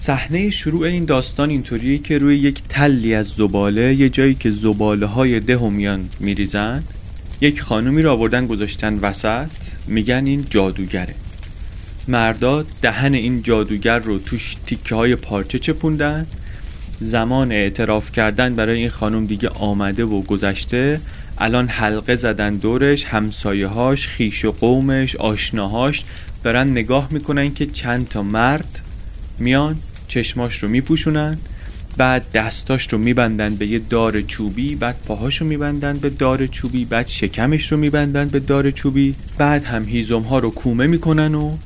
صحنه شروع این داستان اینطوریه که روی یک تلی از زباله یه جایی که زباله های ده و میان میریزن یک خانومی رو آوردن گذاشتن وسط میگن این جادوگره. مردا دهن این جادوگر رو توش تیکه های پارچه چپوندن زمان اعتراف کردن برای این خانم دیگه آمده و گذشته الان حلقه زدن دورش همسایه هاش خیش و قومش آشناهاش دارن نگاه می‌کنن که چند تا مرد میان چشماش رو میپوشونن بعد دستاش رو میبندن به یه دار چوبی بعد پاهاش رو میبندن به دار چوبی بعد شکمش رو میبندن به دار چوبی بعد هم هیزم ها رو کومه می‌کنن و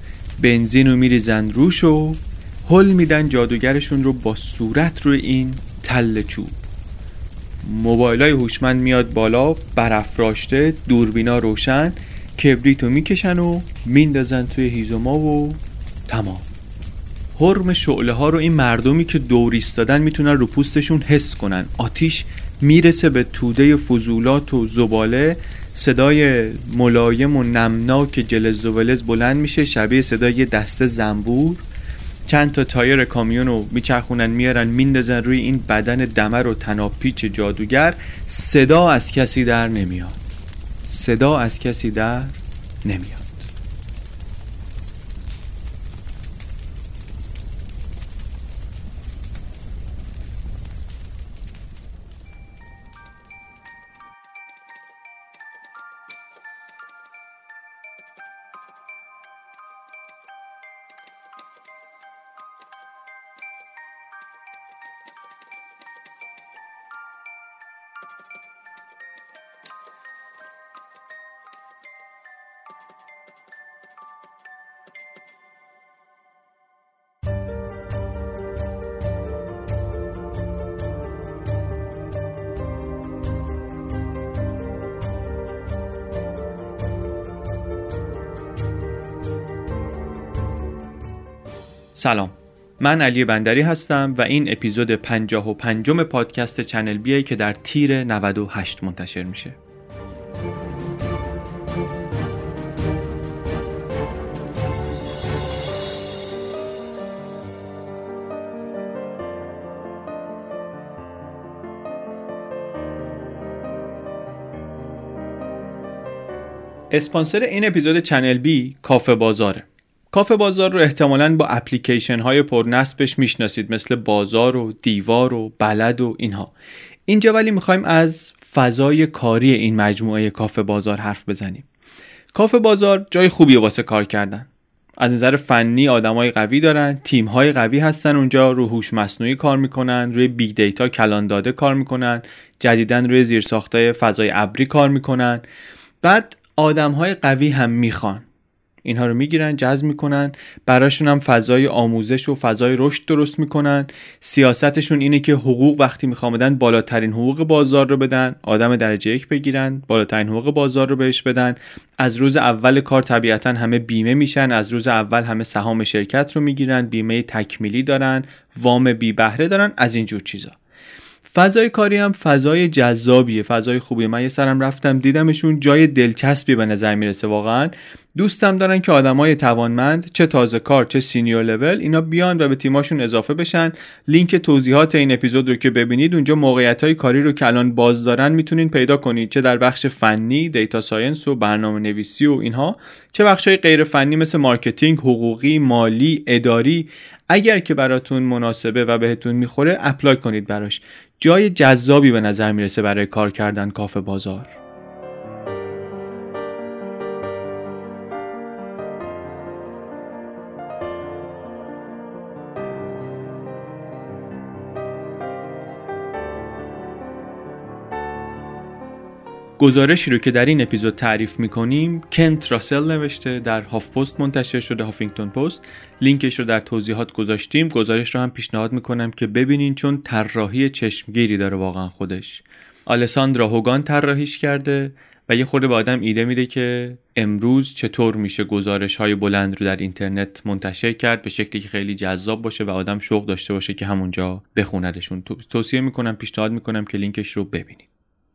بنزین رو میریزن روش و هل میدن جادوگرشون رو با صورت روی این تل چوب. موبایل های هوشمند میاد بالا برافراشته دوربینا روشن کبریتو می‌کشن و میندازن توی هیزوما و تمام. حرم شعله ها رو این مردمی که دور ایستادن می‌تونن رو پوستشون حس کنن. آتیش می‌رسه به توده فضولات و زباله. صدای ملایم و نمناک جلز و ولز بلند میشه. شبیه صدای دست زنبور. چند تا تایر کامیون رو میچرخونن میارن میندازن روی این بدن دمر و تناپیچ جادوگر. صدا از کسی در نمیاد. صدا از کسی در نمیاد. سلام. من علی بندری هستم و این اپیزود پنجاه و پنجم پادکست چنل بیای که در تیر 98 منتشر میشه. اسپانسر این اپیزود چنل بی کافه بازاره. کافه بازار رو احتمالا با اپلیکیشن های پرنصبش می‌شناسید مثل بازار و دیوار و بلد و اینها. اینجا ولی می‌خوایم از فضای کاری این مجموعه کافه بازار حرف بزنیم. کافه بازار جای خوبی واسه کار کردن. از نظر فنی آدمای قوی دارن تیم های قوی هستن اونجا رو هوش مصنوعی کار می‌کنن روی big data کلان داده کار می‌کنن جدیدن روی زیرساختای فضای ابری کار می‌کنن. بعد آدم های قوی هم می‌خوان. اینها رو می‌گیرن جذب می‌کنن. براشون هم فضای آموزش و فضای رشد درست می‌کنن. سیاستشون اینه که حقوق وقتی می‌خوام بدن بالاترین حقوق بازار رو بدن آدم درجه یک بگیرن بالاترین حقوق بازار رو بهش بدن. از روز اول کار طبیعتا همه بیمه میشن از روز اول همه سهام شرکت رو می‌گیرن بیمه تکمیلی دارن وام بی بهره دارن از اینجور چیزا. فضای کاری هم فضای جذابیه فضای خوبیه. من یه سرم رفتم دیدمشون جای دلچسبی به نظر می‌رسه واقعا. دوستم دارن که آدمای توانمند چه تازه کار چه senior level اینا بیان و به تیماشون اضافه بشن. لینک توضیحات این اپیزود رو که ببینید اونجا موقعیت های کاری رو که الان باز دارن می‌تونین پیدا کنید. چه در بخش فنی data science و برنامه نویسی و اینها چه بخش های غیر فنی مثل مارکتینگ حقوقی مالی اداری. اگر که براتون مناسبه و بهتون می‌خوره اپلای کنید براش. جای جذابی به نظر می‌رسه برای کار کردن کافه بازار. گزارشی رو که در این اپیزود تعریف می‌کنیم کنت راسل نوشته در هاف پست منتشر شده هافینگتون پست لینکش رو در توضیحات گذاشتیم. گزارش رو هم پیشنهاد می‌کنم که ببینین چون طراحی چشمگیری داره واقعا خودش. آلساندرا هوگان طراحیش کرده و یه خورده به آدم ایده میده که امروز چطور میشه گزارش های بلند رو در اینترنت منتشر کرد به شکلی که خیلی جذاب باشه و آدم شوق داشته باشه که همونجا بخوندشون. توصیه می‌کنم پیشنهاد می‌کنم که لینکش رو ببینید.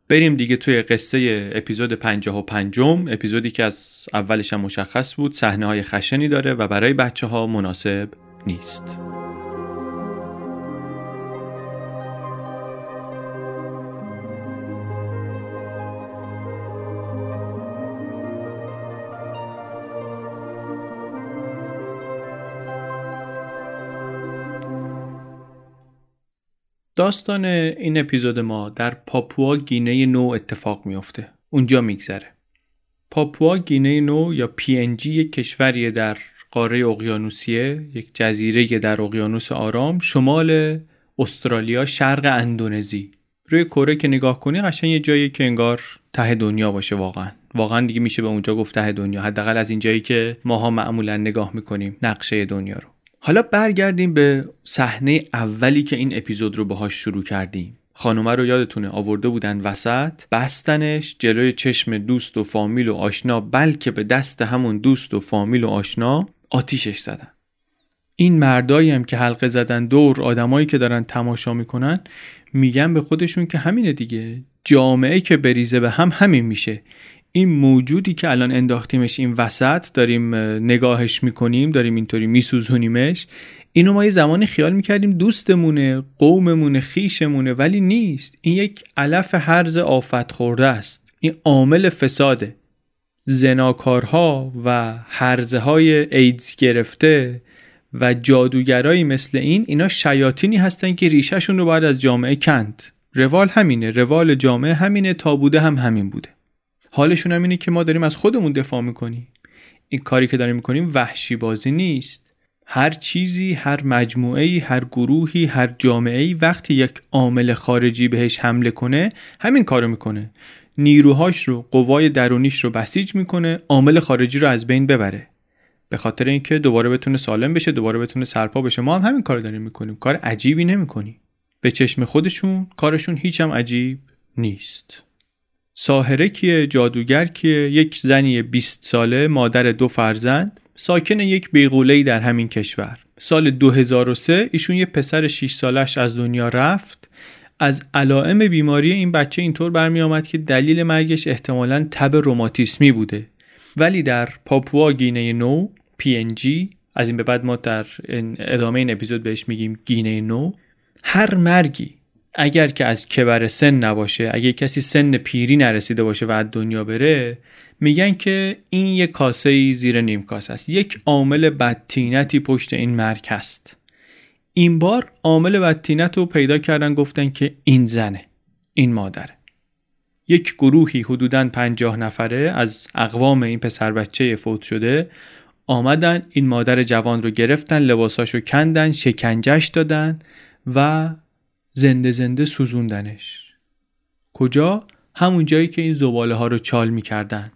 بریم دیگه توی قصه اپیزود 55 اپیزودی که از اولش هم مشخص بود صحنه های خشنی داره و برای بچه ها مناسب نیست. داستان این اپیزود ما در پاپوا گینه نو اتفاق میفته اونجا میگذره. پاپوا گینه نو یا انجی یک کشوریه در قاره اقیانوسیه یک جزیره در اقیانوس آرام شمال استرالیا شرق اندونزی. روی کره که نگاه کنی قشنگ یه جایی که انگار ته دنیا باشه واقعا. واقعا دیگه میشه به اونجا گفت ته دنیا. حداقل از این جایی که ماها معمولا نگاه می‌کنیم نقشه دنیا رو. حالا برگردیم به صحنه اولی که این اپیزود رو باهاش شروع کردیم. خانومه رو یادتونه آورده بودن وسط؟ بستنش جلوی چشم دوست و فامیل و آشنا بلکه به دست همون دوست و فامیل و آشنا آتیشش زدن. این مردایی هم که حلقه زدن دور آدمایی که دارن تماشا می‌کنن میگن به خودشون که همینه دیگه. جامعه که بریزه به هم همین میشه. این موجودی که الان انداختیمش این وسط داریم نگاهش می‌کنیم داریم اینطوری میسوزونیمش اینو ما یه زمانی خیال می‌کردیم دوستمونه قوممونه خیشمونه ولی نیست. این یک علف حرز آفت خورده است. این عامل فساده. زناکارها و حرزه های ایدز گرفته و جادوگرایی مثل این اینا شیاطینی هستن که ریشهشون رو باید از جامعه کند. روال همینه. روال جامعه همینه. تا بوده هم همین بوده. حالشون هم اینه که ما داریم از خودمون دفاع می‌کنیم. این کاری که داریم می‌کنیم وحشی بازی نیست. هر چیزی هر مجموعه هر گروهی هر جامعه وقتی یک عامل خارجی بهش حمله کنه همین کارو می‌کنه. نیروهاش رو قوای درونیش رو بسیج می‌کنه عامل خارجی رو از بین ببره. به خاطر اینکه دوباره بتونه سالم بشه دوباره بتونه سرپا بشه ما هم همین کار داریم می‌کنیم. کار عجیبی نمی‌کنیم. به چشم خودشون کارشون هیچ هم عجیب نیست. ساهره کیه؟ جادوگر کیه؟ یک زنی 20 ساله مادر دو فرزند. ساکن یک بیغوله در همین کشور. سال 2003 ایشون یه پسر 6 سالش از دنیا رفت. از علائم بیماری این بچه اینطور برمی آمد که دلیل مرگش احتمالا تب روماتیسمی بوده. ولی در پاپوا گینه نو PNG از این به بعد ما در ادامه این اپیزود بهش میگیم گینه نو هر مرگی اگر که از کبر سن نباشه اگر کسی سن پیری نرسیده باشه و از دنیا بره میگن که این یک کاسه زیر نیم کاسه است. یک عامل بدتینتی پشت این مرگ هست. این بار عامل بدتینت رو پیدا کردن گفتن که این زنه این مادره. یک گروهی حدوداً پنجاه نفره از اقوام این پسر بچه فوت شده آمدن این مادر جوان رو گرفتن لباساشو کندن شکنجش دادن و زنده زنده سوزوندنش. کجا؟ همون جایی که این زباله ها رو چال می‌کردن.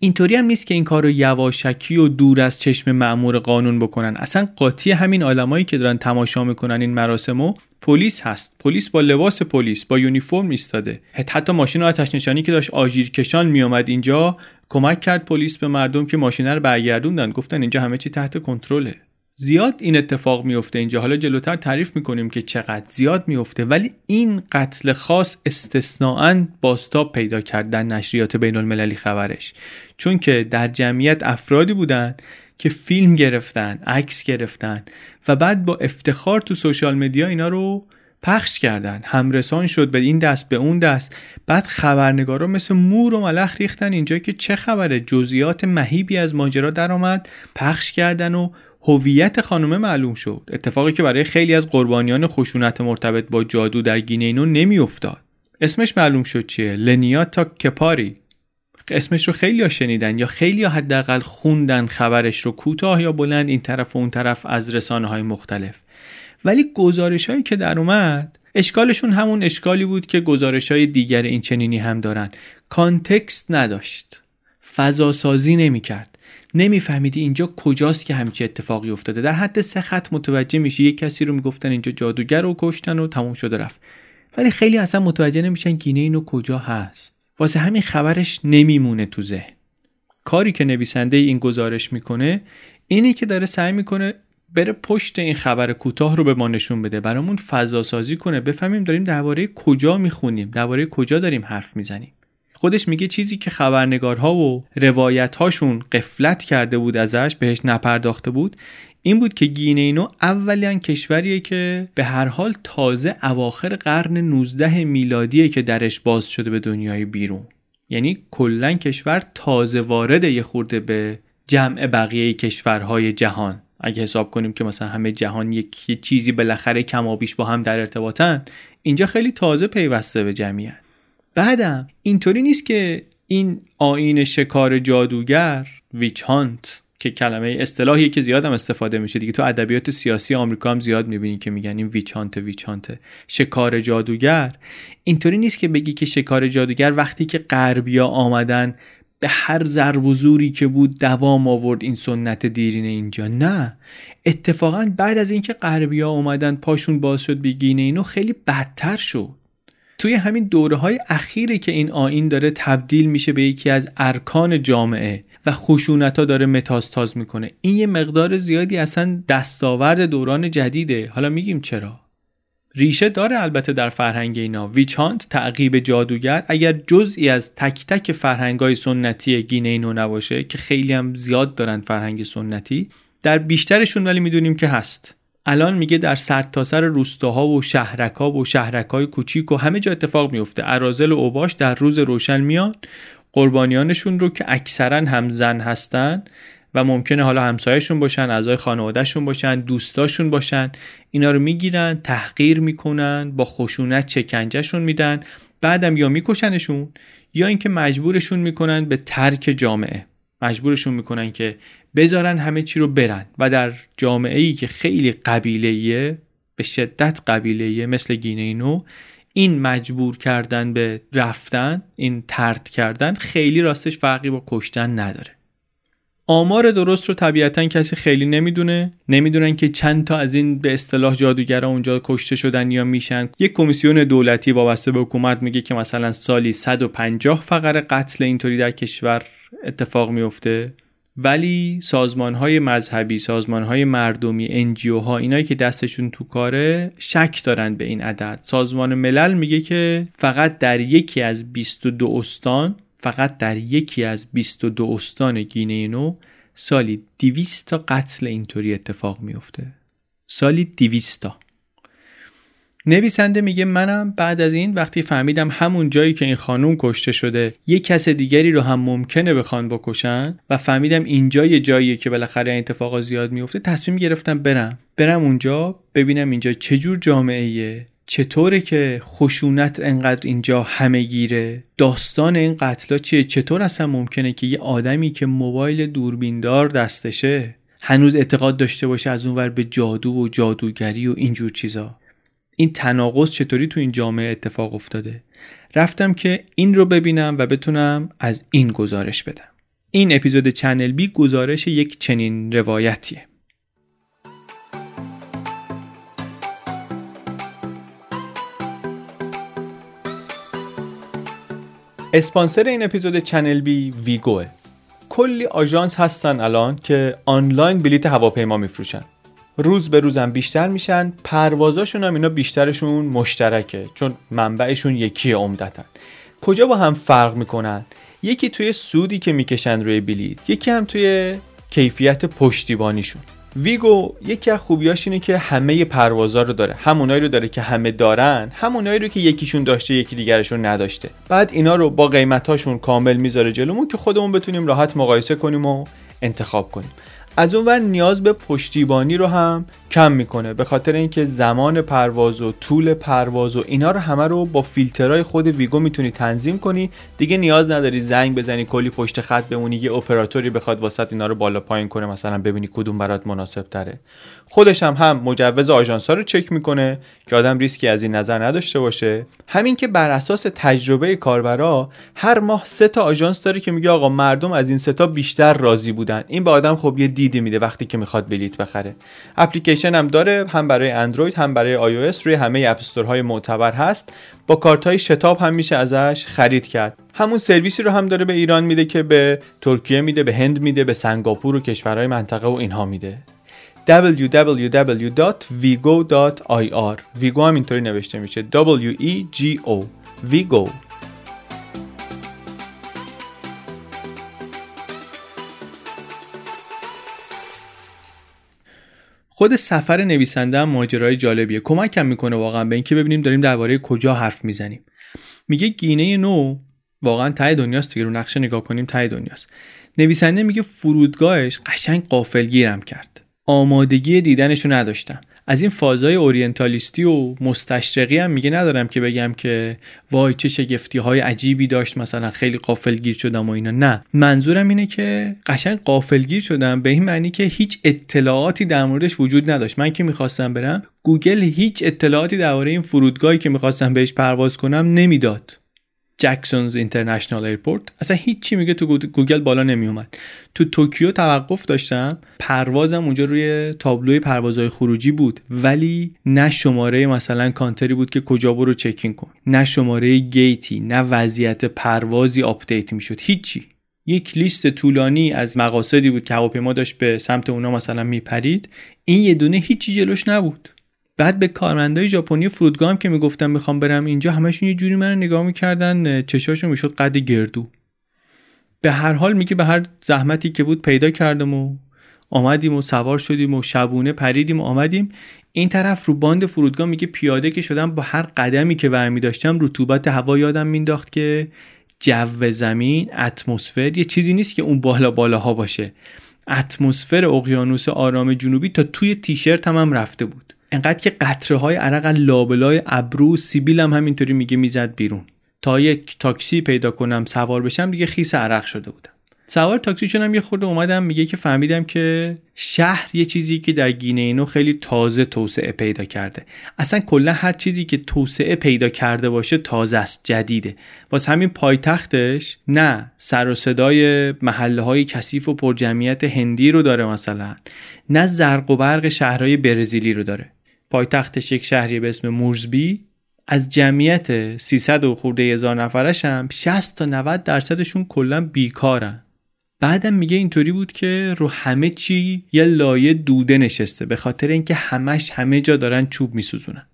اینطوری هم نیست که این کار رو یواشکی و دور از چشم معمور قانون بکنن. اصلا قاطی همین آدمایی که دارن تماشا می‌کنن این مراسمو پلیس هست. پلیس با لباس پلیس با یونیفرم ایستاده. حتی ماشین آتش نشانی که داشت آژیر کشان میومد اینجا کمک کرد پلیس به مردم که ماشین رو برگردوندن. گفتن اینجا همه چی تحت کنترله. زیاد این اتفاق میفته اینجا. حالا جلوتر تعریف می‌کنیم که چقدر زیاد میفته ولی این قتل خاص استثناعا باستاب پیدا کردن نشریات بین المللی خبرش. چون که در جمعیت افرادی بودن که فیلم گرفتن عکس گرفتن و بعد با افتخار تو سوشال مدیا اینا رو پخش کردن. همرسان شد به این دست به اون دست. بعد خبرنگارا مثل مور و ملخ ریختن اینجا که چه خبره؟ جزئیات مهیبی از ماجرا درآمد پخش کردن و هویت خانومه معلوم شد. اتفاقی که برای خیلی از قربانیان خشونت مرتبط با جادو در گینینو نمیافتاد. اسمش معلوم شد چیه؟ لنیا تا کپاری اسمش رو خیلی ها شنیدن یا خیلی حداقل خوندن خبرش رو کوتاه یا بلند این طرف و اون طرف از رسانه های مختلف. ولی گزارش هایی که در اومد اشکالشون همون اشکالی بود که گزارش های دیگر این چنینی هم دارن. کانتکست نداشت. فضا سازی نمی کرد نمیفهمیدی اینجا کجاست که همچی اتفاقی افتاده. در حد سه خط متوجه میشی. یک کسی رو می‌گفتن اینجا جادوگر رو کشتن و تموم شده رفت. ولی خیلی اصلا متوجه نمیشن گینه اینو کجا هست. واسه همین خبرش نمیمونه تو ذهن. کاری که نویسنده این گزارش می‌کنه اینه که داره سعی می‌کنه بره پشت این خبر کوتاه رو به ما نشون بده. برامون فضا سازی کنه. بفهمیم داریم درباره کجا می‌خونیم درباره کجا داریم حرف می‌زنیم. خودش میگه چیزی که خبرنگارها و روایتهاشون قفلت کرده بود ازش بهش نپرداخته بود این بود که گینینو اولین کشوریه که به هر حال تازه اواخر قرن 19 میلادیه که درش باز شده به دنیای بیرون. یعنی کلا کشور تازه وارد یه خورده به جمع بقیه کشورهای جهان. اگه حساب کنیم که مثلا همه جهان یک چیزی بالاخره کمابیش با هم در ارتباطن اینجا خیلی تازه پیوسته به جمعیت. بعدم اینطوری نیست که این آین شکار جادوگر ویچ هانت که کلمه اصطلاحی که زیاد هم استفاده میشه دیگه. تو ادبیات سیاسی آمریکا هم زیاد می‌بینی که میگن این ویچانت ویچانت شکار جادوگر. اینطوری نیست که بگی که شکار جادوگر وقتی که غربیا آمدن به هر ضرب و زوری که بود دوام آورد این سنت دیرین اینجا. نه. اتفاقا بعد از اینکه غربیا اومدن پاشون باز شد به گینه اینو خیلی بدتر شد. توی همین دوره های اخیری که این آین داره تبدیل میشه به یکی از ارکان جامعه و خشونت ها داره متاستاز می‌کنه. این یه مقدار زیادی اصلا دستاورد دوران جدیده. حالا میگیم چرا؟ ریشه داره البته در فرهنگ اینا. ویچانت تعقیب جادوگر اگر جزئی از تک تک فرهنگ های سنتی گینه اینو نباشه که خیلی هم زیاد دارن فرهنگ سنتی در بیشترشون ولی می‌دونیم که هست. الان میگه در سرتاسر سر روستاها و شهرکا و شهرکای کوچیک و همه جا اتفاق میفته ارازل و اوباش در روز روشن میان. قربانیانشون رو که اکثرا هم زن هستن و ممکنه حالا همسایهشون باشن اعضای خانوادهشون باشن دوستاشون باشن اینا رو می‌گیرن تحقیر می‌کنن با خشونت چکنجهشون میدن بعدم یا میکشنشون یا اینکه مجبورشون می‌کنن به ترک جامعه. مجبورشون می‌کنن که بذارن همه چی رو برن. و در جامعه ای که خیلی قبیله به شدت قبیله مثل گینه نو این مجبور کردن به رفتن این ترد کردن خیلی راستش فرقی با کشتن نداره. آمار درست رو طبیعتا کسی خیلی نمی‌دونه. نمی‌دونن که چند تا از این به اصطلاح جادوگرا اونجا کشته شدن یا میشن. یک کمیسیون دولتی وابسته به حکومت میگه که مثلا سالی 150 فقر قتل اینطوری در کشور اتفاق میفته ولی سازمان های مذهبی سازمان های مردمی انجیو ها اینایی که دستشون تو کاره شک دارن به این عدد. سازمان ملل میگه که فقط در یکی از 22 استان فقط در یکی از 22 استان گینه نو سالی 200 تا قتل اینطوری اتفاق میفته سالی 200 تا. نویسنده میگه منم بعد از این وقتی فهمیدم همون جایی که این خانوم کشته شده یه کس دیگری رو هم ممکنه بخوان بکشن و فهمیدم اینجا یه جاییه که بالاخره این اتفاقا زیاد میفته تصمیم گرفتم برم. برم اونجا ببینم اینجا چجور جامعه چطوره که خشونت انقدر اینجا همه گیره داستان این قتلا چیه چطور اصلا ممکنه که یه آدمی که موبایل دوربیندار دستشه هنوز اعتقاد داشته باشه از اونور به جادو و جادوگری و اینجور چیزا. این تناقض چطوری تو این جامعه اتفاق افتاده؟ رفتم که این رو ببینم و بتونم از این گزارش بدم. این اپیزود چنل بی گزارش یک چنین روایتیه. اسپانسر این اپیزود چنل بی ویگوه. کلی آژانس هستن الان که آنلاین بلیت هواپیما میفروشن. روز به روزم بیشتر میشن پروازاشون هم اینا بیشترشون مشترکه چون منبعشون یکیه عمدتا. کجا با هم فرق می‌کنن؟ یکی توی سودی که می‌کشن روی بلیت یکی هم توی کیفیت پشتیبانیشون. ویگو یکی از خوبیاش اینه که همه پروازا رو داره همونایی رو داره که همه دارن همونایی رو که یکیشون داشته یکی دیگرشون نداشته. بعد اینا رو با قیمتاشون کامل می‌ذاره جلومون که خودمون بتونیم راحت مقایسه کنیم و انتخاب کنیم. از اونور نیاز به پشتیبانی رو هم کم می‌کنه به خاطر اینکه زمان پرواز و طول پرواز و اینا رو همه رو با فیلترهای خود ویگو می‌تونی تنظیم کنی. دیگه نیاز نداری زنگ بزنی کلی پشت خط بمونی یه اپراتوری بخواد واسط اینا رو بالا پایین کنه مثلا ببینی کدوم برات مناسب تره خودش هم هم مجوز آژانس رو چک می‌کنه که آدم ریسکی از این نظر نداشته باشه. همین که بر اساس تجربه کاربرا هر ماه سه تا آژانس داره که میگه آقا مردم از این سه بیشتر راضی بودن. این به آدم خب یه دیدی میده وقتی که می‌خواد بلیت بخره. اپلیکیشن هم داره هم برای اندروید هم برای آی روی همه اپ های معتبر هست. با کارت های شتاب هم میشه ازش خرید کرد. همون سرویسی رو هم داره به ایران میده که به ترکیه میده به هند میده به سنگاپور و کشورهای منطقه و اینها میده. www.vigo.ir ویگو هم اینطوری نوشته میشه. W E G O. Vigo. خود سفر نویسنده هم ماجرای جالبیه. کمکم می‌کنه واقعا به اینکه ببینیم داریم درباره کجا حرف می‌زنیم. میگه گینه نو واقعا ته دنیاست دیگه. رو نقشه نگاه کنیم ته دنیاست. نویسنده میگه فرودگاهش قشنگ قافلگیرم کرد. آمادگی دیدنشو نداشتم. از این فازهای اورینتالیستی و مستشرقی هم میگه ندارم که بگم که وای چه شگفتی های عجیبی داشت مثلا خیلی غافلگیر شدم و اینا. نه منظورم اینه که قشنگ غافلگیر شدم به این معنی که هیچ اطلاعاتی در موردش وجود نداشت. من که می‌خواستم برم گوگل هیچ اطلاعاتی درباره این فرودگاهی که می‌خواستم بهش پرواز کنم نمی‌داد. Jacksons International Airport اصلا هیچی میگه تو گوگل بالا نمی اومد تو توکیو توقف داشتم. پروازم اونجا روی تابلوی پروازهای خروجی بود. ولی نه شماره مثلا کانتری بود که کجا برو check-in کن. نه شماره gate ی نه وضعیت پروازی update می‌شد. هیچی. یک لیست طولانی از مقاصدی بود که هواپیما داشت به سمت اونا مثلا میپرید. این یه دونه هیچی جلوش نبود. بعد به کارمندای ژاپنی فرودگاه هم که می‌گفتم می‌خوام برم اینجا همشون یه جوری منو نگاه می‌کردن چشاشون می‌شد قد گردو. به هر حال میگه به هر زحمتی که بود پیدا کردم و آمدیم و سوار شدیم و شبونه پریدیم و آمدیم. این طرف رو باند فرودگاه میگه پیاده که شدم با هر قدمی که برمی داشتم رطوبت هوا یادم مینداخت که جو زمین اتمسفر یه چیزی نیست که اون بالا بالاها باشه. اتمسفر اقیانوس آرام جنوبی تا توی تیشرت هم, هم رفته بود. انقدر که قطره های عرق لابلای ابرو سیبیل هم همینطوری میگه می‌زد بیرون. تا یک تاکسی پیدا کنم سوار بشم دیگه خیس عرق شده بودم. سوار تاکسی شدم یه خورده اومدم میگه که فهمیدم که شهر یه چیزی که در گینه اینو خیلی تازه توسعه پیدا کرده. اصلا کلا هر چیزی که توسعه پیدا کرده باشه تازه است جدیده. واسه همین پایتختش نه سر و صدای محله های کثیف و پرجمعیت هندی رو داره مثلا نه زرق و برق شهرهای برزیلی رو داره. پایتختش یک شهری به اسم مورزبی از جمعیت 300 و خورده هزار نفرش هم 60 تا 90 درصدشون کلا بیکارن. بعدم میگه اینطوری بود که رو همه چی یه لایه دوده نشسته به خاطر اینکه همش همه جا دارن چوب میسوزونن.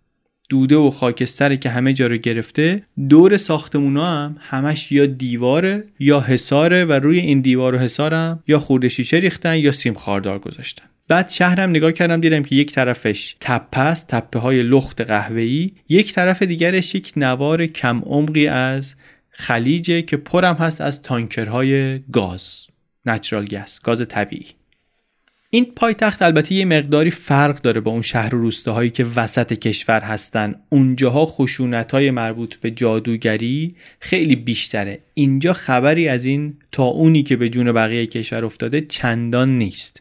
دوده و خاکستری که همه جا رو گرفته دور ساختمونا هم همش یا دیواره یا حساره و روی این دیوار و حسارم یا خورده شیشه ریختن یا سیم خاردار گذاشتن. بعد شهرم نگاه کردم دیدم که یک طرفش تپه است تپه های لخت قهوه‌ای. یک طرف دیگرش یک نوار کم عمقی از خلیجه که پرم هست از تانکرهای گاز نچرال گاز گاز طبیعی. این پایتخت البته یه مقداری فرق داره با اون شهر و روستاهایی که وسط کشور هستن. اونجاها خشونت های مربوط به جادوگری خیلی بیشتره. اینجا خبری از این تا اونی که به جون بقیه کشور افتاده چندان نیست.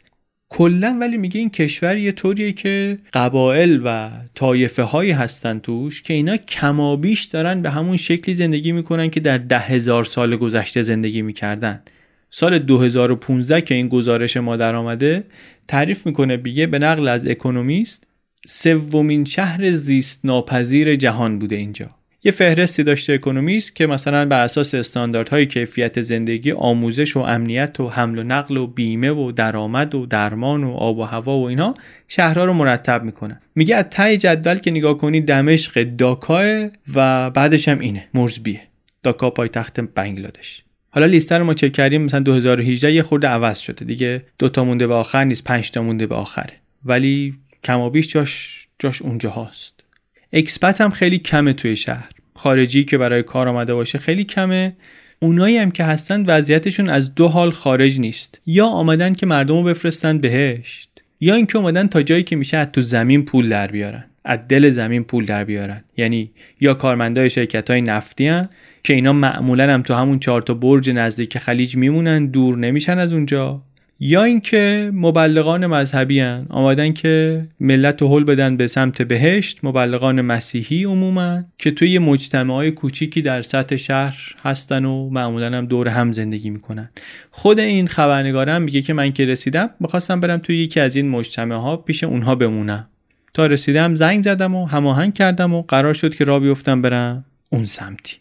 کلا ولی میگه این کشور یه طوریه که قبایل و طایفه هایی هستن توش که اینا کمابیش دارن به همون شکلی زندگی می‌کنن که در ده هزار سال گذشته زندگی می‌کردن. سال 2015 که این گزارش ما در آمده تعریف می‌کنه بیگه به نقل از اکونومیست سومین شهر زیست ناپذیر جهان بوده اینجا. یه فهرستی داشته اکونومیست که مثلا بر اساس استانداردهای کیفیت زندگی آموزش و امنیت و حمل و نقل و بیمه و درآمد و درمان و آب و هوا و اینا شهرها رو مرتب می‌کنن. میگه از ته جدول که نگاه کنی دمشق داکاه و بعدش هم اینه مرزبیه داکا پایتخت بنگلادش. حالا لیست رو ما چک کردیم مثلا 2018 یه خورده عوض شده. دیگه دو تا مونده به آخر نیست پنج تا مونده به آخره. ولی کمابیش جاش جاش اونجا هاست اکسپت هم خیلی کمه توی شهر. خارجی که برای کار آمده باشه خیلی کمه. اونایی هم که هستن وضعیتشون از دو حال خارج نیست. یا آمدن که مردم رو بفرستن بهشت یا اینکه اومدن تا جایی که میشه از تو زمین پول در بیارن. از دل زمین پول در بیارن. یعنی یا کارمندای شرکت های نفتی هن که اینا معمولا هم تو همون چهار تا برج نزدیک خلیج میمونن دور نمیشن از اونجا. یا اینکه مبلغان مذهبی هن. آمدن که ملت رو حل بدن به سمت بهشت. مبلغان مسیحی عموما که توی مجتمع های کوچیکی در سطح شهر هستن و معمولا هم دور هم زندگی می‌کنن. خود این خبرنگارم میگه که من که رسیدم می‌خواستم برم توی یکی از این مجتمع ها پیش اونها بمونم. تا رسیدم زنگ زدم و هماهنگ کردم و قرار شد که را بیفتم برم اون سمتی.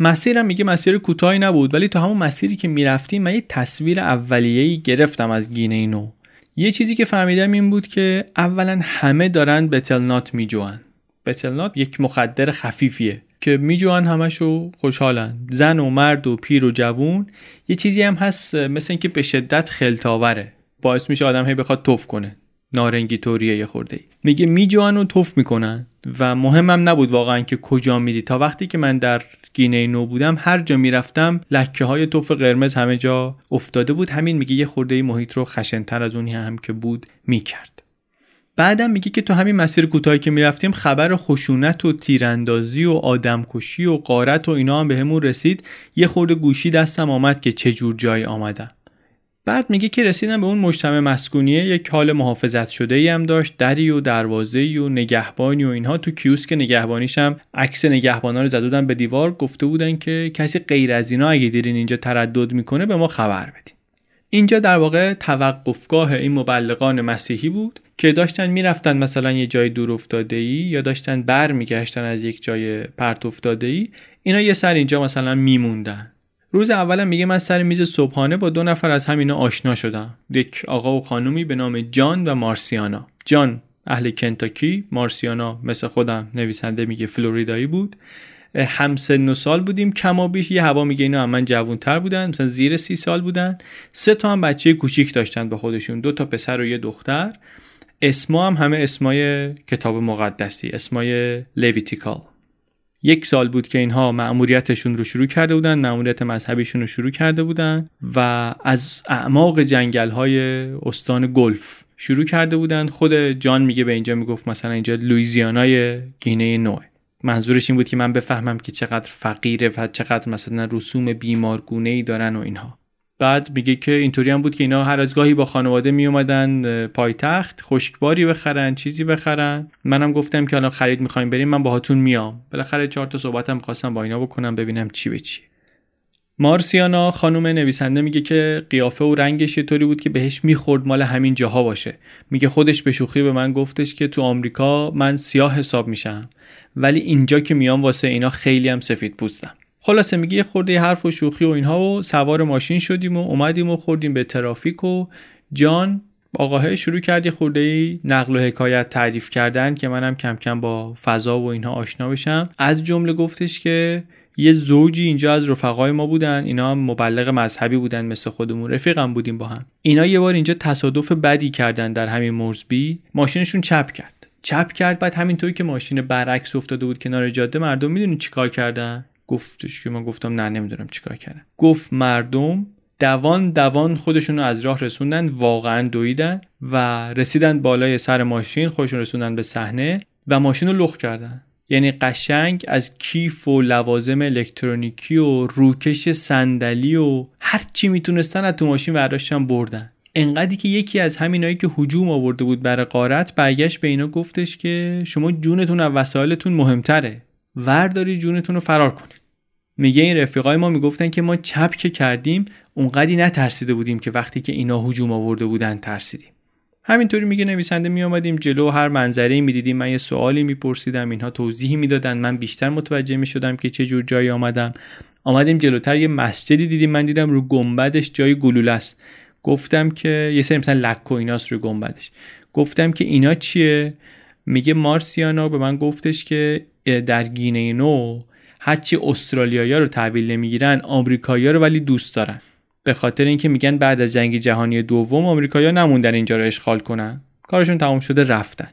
مسیرم میگه مسیر کوتاهی نبود ولی تا همون مسیری که می‌رفتیم من یه تصویر اولیه‌ای گرفتم از گینه اینو یه چیزی که فهمیدم این بود که اولا همه دارن بتلنات میجوان بتلنات یک مخدر خفیفیه که میجوان همشو خوشحالن. زن و مرد و پیر و جوون. یه چیزی هم هست مثل اینکه به شدت خلطاوره باعث میشه آدم هی بخواد توف کنه. نارنگی طوریه یه خورده میگه میجوان و توف می‌کنن. و مهمم نبود واقعا که کجا میری. تا وقتی که من در گینه نو بودم هر جا می‌رفتم لکه های توف قرمز همه جا افتاده بود. همین میگه یه خورده محیط رو خشنتر از اونی هم که بود می‌کرد. بعدم میگه که تو همین مسیر کوتاهی که می‌رفتیم خبر خشونت و تیراندازی و آدمکشی و قارت و اینا هم بهمون به رسید. یه خورده گوشی دستم آمد که چه جور جایی آمدم. بعد میگه که رسیدم به اون مجتمع مسکونیه یک حال محافظت شده ای هم داشت دری و دروازه و نگهبانی و اینها. تو کیوسک نگهبانیش هم عکس نگهبانا رو زده به دیوار گفته بودن که کسی غیر از اینا اگه دیرین اینجا تردد می‌کنه به ما خبر بدین. اینجا در واقع توقفگاه این مبلغان مسیحی بود که داشتن می‌رفتن مثلا یه جای دور افتاده ای یا داشتن بر میگشتن از یک جای پرت افتاده ای اینا یه سر اینجا مثلا میموندن. روز اولم میگه من سر میز صبحانه با دو نفر از همینا آشنا شدم. یک آقا و خانومی به نام جان و مارسیانا. جان اهل کنتاکی مارسیانا مثل خودم نویسنده میگه فلوریدایی بود. هم سن و سال بودیم کما بیش یه هوا میگه اینا من جوانتر بودن مثلا زیر سی سال بودن. سه تا هم بچه کوچیک داشتن به خودشون دو تا پسر و یه دختر. اسما هم همه اسمای کتاب مقدسی اسمای Levitical یک سال بود که اینها مأموریتشون رو شروع کرده بودن مأموریت مذهبیشون رو شروع کرده بودن و از اعماق جنگل های استان گلف شروع کرده بودن. خود جان میگه به اینجا می‌گفت مثلا اینجا لویزیانای گینه نوع منظورش این بود که من بفهمم که چقدر فقیره و چقدر مثلا رسوم بیمارگونه ای دارن و اینها. بعد میگه که اینطوری هم بود که اینا هر از گاهی با خانواده می اومدن پایتخت خشکباری بخرن چیزی بخرن. منم گفتم که الان خرید می‌خوایم بریم من باهاتون میام. بالاخره چهار تا صحبتم می‌خواستم با اینا بکنم ببینم چی به چی. مارسیانا خانم نویسنده میگه که قیافه و رنگش یه طوری بود که بهش می‌خورد مال همین جاها باشه. میگه خودش به شوخی به من گفتش که تو آمریکا من سیاه حساب میشم. ولی اینجا که میام واسه اینا خیلی هم سفید پوستم. خلاصه میگه یه خورده حرف و شوخی و اینها و سوار ماشین شدیم و اومدیم و خوردیم به ترافیک و جان آقاه شروع کرد یه خورده ای نقل و حکایت تعریف کردن که منم کم کم با فضا و اینها آشنا بشم. از جمله گفتش که یه زوجی اینجا از رفقای ما بودن اینا هم مبلغ مذهبی بودن مثل خودمون. رفیقم بودیم با هم. اینا یه بار اینجا تصادف بدی کردن در همین مرزبی. ماشینشون چپ کرد. چپ کرد بعد همینطوری که ماشین برعکس افتاده بود کنار جاده مردم می‌دونی چیکار کردن؟ گفتش که من گفتم نه نمی‌دونم چیکار کردن. گفت مردم دوان دوان خودشون رو از راه رسوندن واقعا دویدن و رسیدن بالای سر ماشین خودشون رسوندن به صحنه و ماشین رو لخ کردن. یعنی قشنگ از کیف و لوازم الکترونیکی و روکش صندلی و هر چی می‌تونستن از تو ماشین برداشتن بردن. انقدری که یکی از همینایی که هجوم آورده بود برای قارت برگشت به اینا گفتش که شما جونتون از وسایلتون مهمتره. ورداری جونتون رو فرار کنید. میگه این رفیقای ما می‌گفتن که ما چپ که کردیم اونقدی نترسیده بودیم که وقتی که اینا هجوم آورده بودن ترسیدیم. همینطوری میگه نویسنده می آمدیم جلو هر منظره می‌دیدیم من یه سوالی میپرسیدم اینها توضیحی می‌دادن من بیشتر متوجه می‌شدم که چه جور جایی آمدم آمدیم جلوتر یه مسجدی دیدیم من دیدم رو گنبدش جای گلوله است. گفتم که یه سری مثلا لک و ایناست رو گنبدش. گفتم که اینا چیه؟ میگه مارسیانا به من گفتش که در گینه نو هرچی استرالیایی رو تحویل نمی‌گیرن آمریکایی‌ها رو ولی دوست دارن. به خاطر اینکه میگن بعد از جنگ جهانی دوم آمریکایی‌ها نموندن اینجا رو اشغال کنن. کارشون تمام شده رفتن.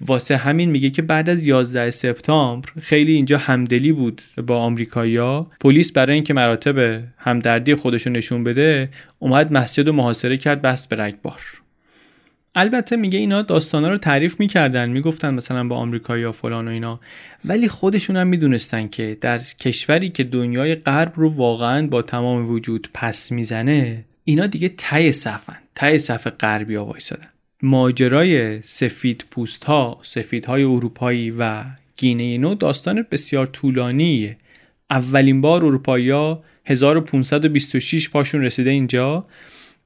واسه همین میگه که بعد از 11 سپتامبر خیلی اینجا همدلی بود با آمریکایی‌ها. پلیس برای اینکه مراتب همدردی خودشون نشون بده اومد مسجد رو محاصره کرد بس به رگبار. البته میگه اینا داستانا رو تعریف می‌کردن می‌گفتن مثلا با آمریکا یا فلان و اینا. ولی خودشون هم می‌دونستن که در کشوری که دنیای غرب رو واقعا با تمام وجود پس می‌زنه اینا دیگه ته صفن ته صف غربی ها وایسادن. ماجرای سفید پوست ها سفید های اروپایی و گینه نو داستان بسیار طولانیه. اولین بار اروپایی ها 1526 پاشون رسیده اینجا.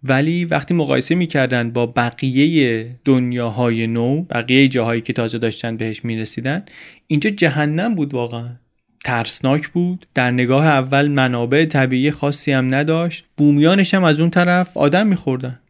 ولی وقتی مقایسه می‌کردن با بقیه دنیاهای نو بقیه جاهایی که تازه داشتن بهش می‌رسیدن اینجا جهنم بود واقعا. ترسناک بود. در نگاه اول منابع طبیعی خاصی هم نداشت. بومیانش هم از اون طرف آدم میخوردن.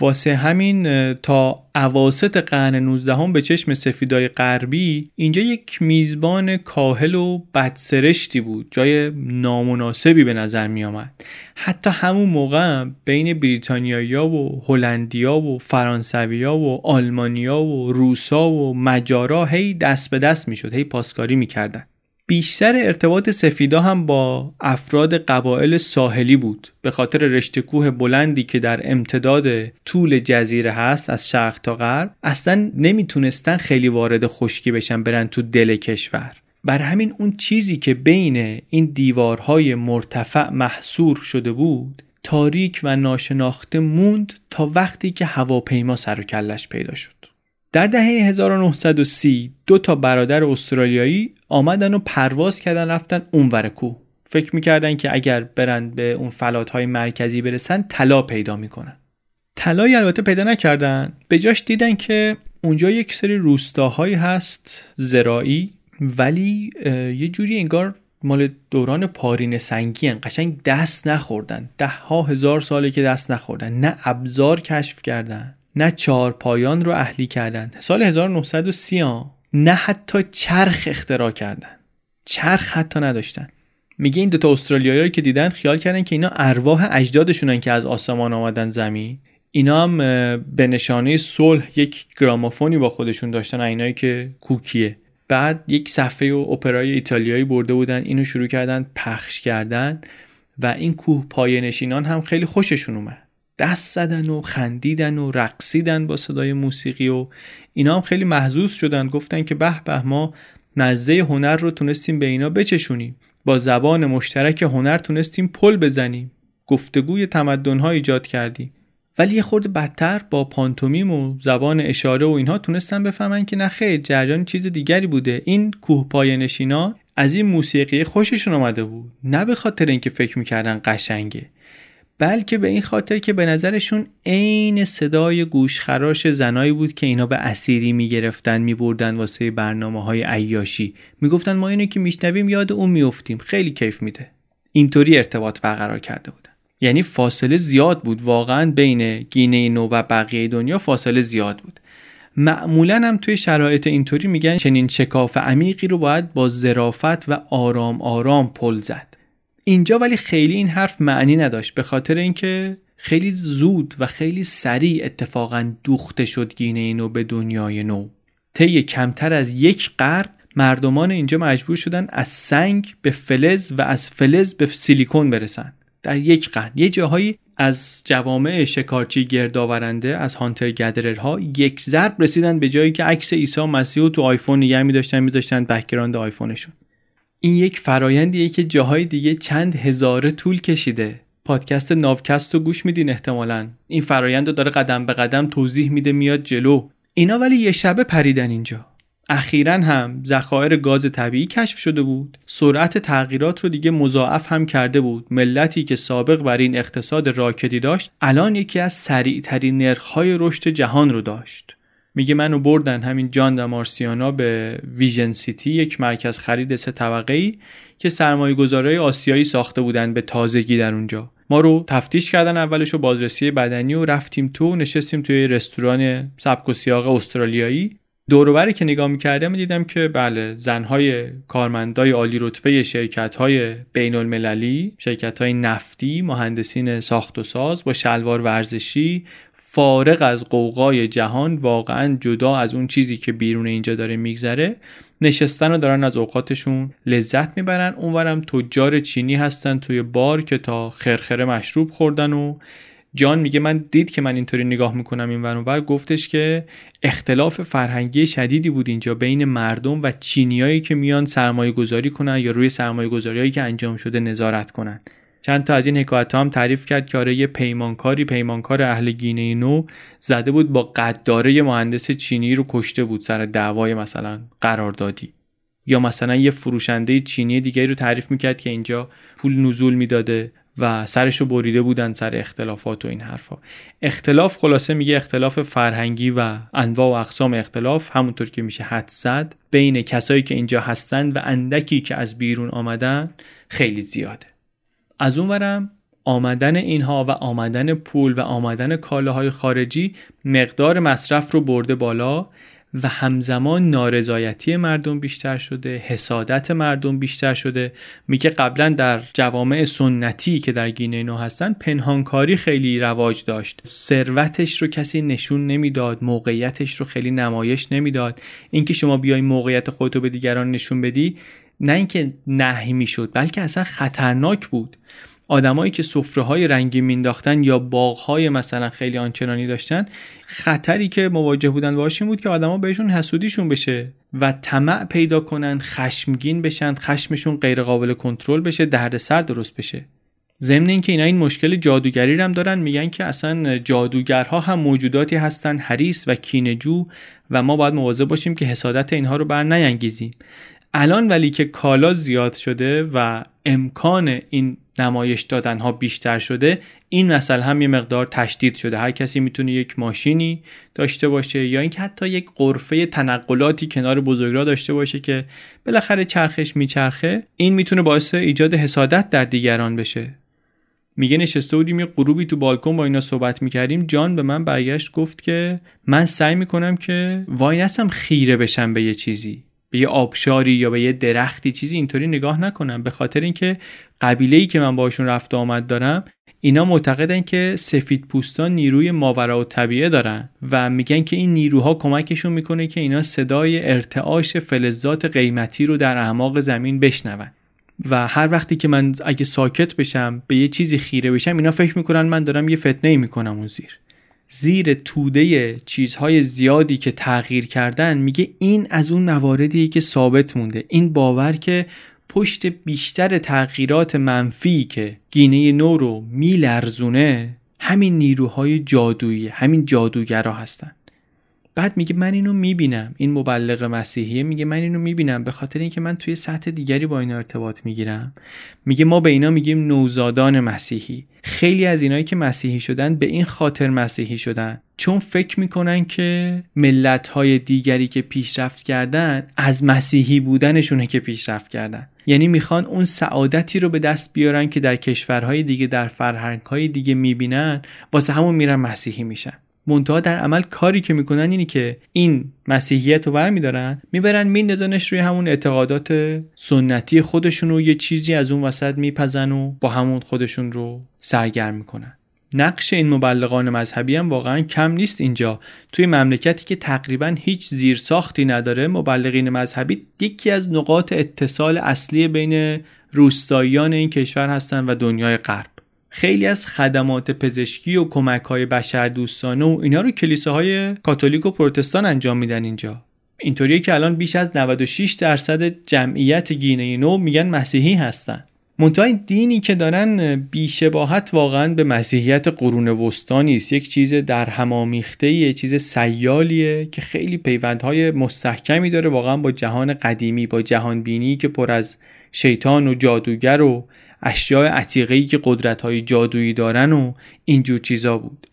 واسه همین تا عواست قرن 19 هم به چشم سفیدای غربی اینجا یک میزبان کاهل و بدسرشتی بود جای نامناسبی به نظر می آمد حتی همون موقع بین بریتانیایی‌ها و هلندیا و فرانسویا و آلمانیا و روسا و مجارا هی دست به دست می‌شد هی پاسکاری می‌کردن. بیشتر ارتباط سفیدا هم با افراد قبایل ساحلی بود. به خاطر رشته کوه بلندی که در امتداد طول جزیره هست از شرق تا غرب اصلا نمی‌تونستن خیلی وارد خشکی بشن برن تو دل کشور. بر همین اون چیزی که بین این دیوارهای مرتفع محصور شده بود تاریک و ناشناخته موند تا وقتی که هواپیما سر و کلش پیدا شد. در دهه 1930 دو تا برادر استرالیایی آمدن و پرواز کردن رفتن اونور کوه. فکر می‌کردن که اگر برند به اون فلات های مرکزی برسن طلا پیدا می‌کنن. طلایی البته پیدا نکردن. به جاش دیدن که اونجا یک سری روستاهایی هست زراعی ولی یه جوری انگار مال دوران پارین سنگی هن. قشنگ دست نخوردن. ده ها هزار ساله که دست نخوردن. نه ابزار کشف کردن. نه چهار پایان رو اهلی کردن. سال 1930 نه حتی چرخ اختراع کردن. چرخ حتی نداشتن. میگه این دوتا استرالیایی که دیدن خیال کردن که اینا ارواح اجدادشونن که از آسمان آمدن زمین. اینا هم به نشانه صلح یک گرامافونی با خودشون داشتن اینایی که کوکیه. بعد یک صفحه و اپرای ایتالیایی برده بودن اینو شروع کردن پخش کردن و این کوه پای نشینان هم خیلی خوششون اومد. دست زدن و خندیدن و رقصیدن با صدای موسیقی و اینا هم خیلی محزوز شدن. گفتن که به به ما مزه هنر رو تونستیم به اینا بچشونیم. با زبان مشترک هنر تونستیم پل بزنیم. گفتگوی تمدنها ایجاد کردیم. ولی یه خورده بدتر با پانتومیم و زبان اشاره و اینها تونستن بفهمن که نه خیر جریان چیز دیگری بوده. این کوه پای نشینا از این موسیقی خوششون آمده بود. نه به خاطر اینکه فکر می‌کردن قشنگه. بلکه به این خاطر که به نظرشون عین صدای گوشخراش زنایی بود که اینا به اسیری می‌گرفتن میبردن واسه برنامه های عیاشی. می‌گفتن ما اینو که میشنویم یاد اون میفتیم خیلی کیف میده. اینطوری ارتباط برقرار کرده بودن. یعنی فاصله زیاد بود. واقعا بین گینه نو و بقیه دنیا فاصله زیاد بود. معمولا هم توی شرایط اینطوری میگن چنین شکاف عمیقی رو باید با ظرافت و آرام آرام پل زد. اینجا ولی خیلی این حرف معنی نداشت به خاطر اینکه خیلی زود و خیلی سریع اتفاقا دوخته شد گینه نو به دنیای نو. طی کمتر از یک قرن مردمان اینجا مجبور شدن از سنگ به فلز و از فلز به سیلیکون برسن. در یک قرن. یه جاهایی از جوامع شکارچی گردآورنده از hunter gatherer ها یک ضرب رسیدن به جایی که عکس عیسی مسیح تو آیفون نگه داشتن می داشتن background آیفونشون. این یک فرایندیه که جاهای دیگه چند هزاره طول کشیده. پادکست ناوکست رو گوش میدین احتمالا. این فرایند رو داره قدم به قدم توضیح میده میاد جلو. اینا ولی یه شبه پریدن اینجا. اخیرا هم ذخایر گاز طبیعی کشف شده بود. سرعت تغییرات رو دیگه مضاعف هم کرده بود. ملتی که سابق بر این اقتصاد راکدی داشت الان یکی از سریعترین نرخهای رشد جهان رو داشت. میگه منو بردن همین جان و مارسیانا به ویژن سیتی یک مرکز خرید سه طبقه ای که سرمایه گذاره آسیایی ساخته بودن به تازگی در اونجا. ما رو تفتیش کردن اولش و بازرسی بدنی و رفتیم تو نشستیم توی رستوران سبک و سیاق استرالیایی. دوروبری که نگاه می‌کردم دیدم که بله زنهای کارمندای عالی رتبه شرکت های بین المللی شرکت های نفتی مهندسین ساخت و ساز با شلوار ورزشی فارغ از قوقای جهان واقعا جدا از اون چیزی که بیرون اینجا داره میگذره نشستن و دارن از اوقاتشون لذت می‌برن. اونورم تجار چینی هستن توی بار که تا خرخره مشروب خوردن و جان میگه من دید که من اینطوری نگاه می‌کنم این ور گفتش که اختلاف فرهنگی شدیدی بود اینجا بین مردم و چینیایی که میان سرمایه گذاری کنن یا روی سرمایه گذاری که انجام شده نظارت کنن. چند تا از این حکایت هم تعریف کرد که آره یه پیمانکاری پیمانکار اهل گینه نو زده بود با قداره مهندس چینی رو کشته بود سر دعوای مثلا قراردادی. یا مثلا یه فروشنده چینی دیگری رو تعریف می‌کرد که اینجا پول نزول می‌داده. و سرش رو بریده بودن سر اختلافات و این حرفا. اختلاف خلاصه میگه اختلاف فرهنگی و انواع و اقسام اختلاف همونطور که میشه حد زد بین کسایی که اینجا هستن و اندکی که از بیرون آمدن خیلی زیاده. از اونورم آمدن اینها و آمدن پول و آمدن کالاهای خارجی مقدار مصرف رو برده بالا و همزمان نارضایتی مردم بیشتر شده حسادت مردم بیشتر شده. میگه قبلا در جوامع سنتی که در گینه نو هستن پنهانکاری خیلی رواج داشت. ثروتش رو کسی نشون نمی‌داد موقعیتش رو خیلی نمایش نمی‌داد. اینکه شما بیای موقعیت خودتو به دیگران نشون بدی نه اینکه نهی می‌شد بلکه اصلا خطرناک بود. آدمایی که سفره های رنگی مینداختن یا باغ های مثلا خیلی آنچنانی داشتن خطری که مواجه بودن باش این بود که آدما بهشون حسودیشون بشه و طمع پیدا کنن خشمگین بشن خشمشون غیر قابل کنترل بشه دردسر درست بشه. ضمن اینکه اینا این مشکل جادوگری هم دارن میگن که اصلا جادوگرها هم موجوداتی هستن حریص و کینجو و ما باید مواظب باشیم که حسادت اینها رو بر نینگیزیم الان ولی که کالا زیاد شده و امکان این نمایش دادن ها بیشتر شده این مسئله هم یه مقدار تشدید شده. هر کسی می‌تونه یک ماشینی داشته باشه یا اینکه حتی یک قرفه تنقلاتی کنار بزرگراه داشته باشه که بالاخره چرخش میچرخه این می‌تونه باعث ایجاد حسادت در دیگران بشه. میگه نشسته بودیم یه غروبی تو بالکن با اینا صحبت می‌کردیم. جان به من برگشت گفت که من سعی می‌کنم که وای نستم خیره بشم به یه چیزی. به یه آبشاری یا به یه درختی چیزی اینطوری نگاه نکنم. به خاطر اینکه قبیله ای که من باشون رفت آمد دارم اینا معتقدن که سفید پوستان نیروی ماورا و طبیعه دارن و میگن که این نیروها کمکشون می‌کنه که اینا صدای ارتعاش فلزات قیمتی رو در اعماق زمین بشنون. و هر وقتی که من اگه ساکت بشم به یه چیزی خیره بشم اینا فکر می‌کنن من دارم یه فتنه می‌کنم اون زیر. زیر توده چیزهای زیادی که تغییر کردن میگه این از اون مواردیه که ثابت مونده. این باور که پشت بیشتر تغییرات منفی که گینه نو رو میلرزونه همین نیروهای جادویی همین جادوگرا هستن. بعد میگه من اینو می‌بینم. این مبلغ مسیحیه. میگه من اینو می‌بینم. به خاطر اینکه من توی سطح دیگری با اینا ارتباط می‌گیرم. میگه ما به اینا میگیم نوزادان مسیحی. خیلی از اینایی که مسیحی شدن به این خاطر مسیحی شدن. چون فکر می‌کنن که ملت های دیگری که پیشرفت کردن از مسیحی بودنشونه که پیشرفت کردن. یعنی می‌خوان اون سعادتی رو به دست بیارن که در کشورهای دیگه در فرهنگهای دیگه می‌بینن. واسه همون میرن مسیحی میشن. منتها در عمل کاری که می‌کنن اینی که این مسیحیت رو برمیدارن می‌برن میندازنش روی همون اعتقادات سنتی خودشون رو یه چیزی از اون وسط میپزن و با همون خودشون رو سرگرم می‌کنن. نقش این مبلغان مذهبی هم واقعا کم نیست اینجا. توی مملکتی که تقریبا هیچ زیرساختی نداره مبلغین مذهبی یکی از نقاط اتصال اصلی بین روستاییان این کشور هستن و دنیای غرب. خیلی از خدمات پزشکی و کمک های بشر دوستانه و اینا رو کلیساهای کاتولیک و پروتستان انجام میدن اینجا. اینطوریه که الان بیش از 96 درصد جمعیت گینه نو میگن مسیحی هستن. منتها این دینی که دارن بیشباهت واقعا به مسیحیت قرون وسطانی است یک چیز در همامیخته یه چیز سیالیه که خیلی پیوندهای مستحکمی داره واقعا با جهان قدیمی با جهان بینی که پر از شیطان و جادوگر و اشیاء عتیقه‌ای که قدرت‌های جادویی دارن و اینجور چیزا بود.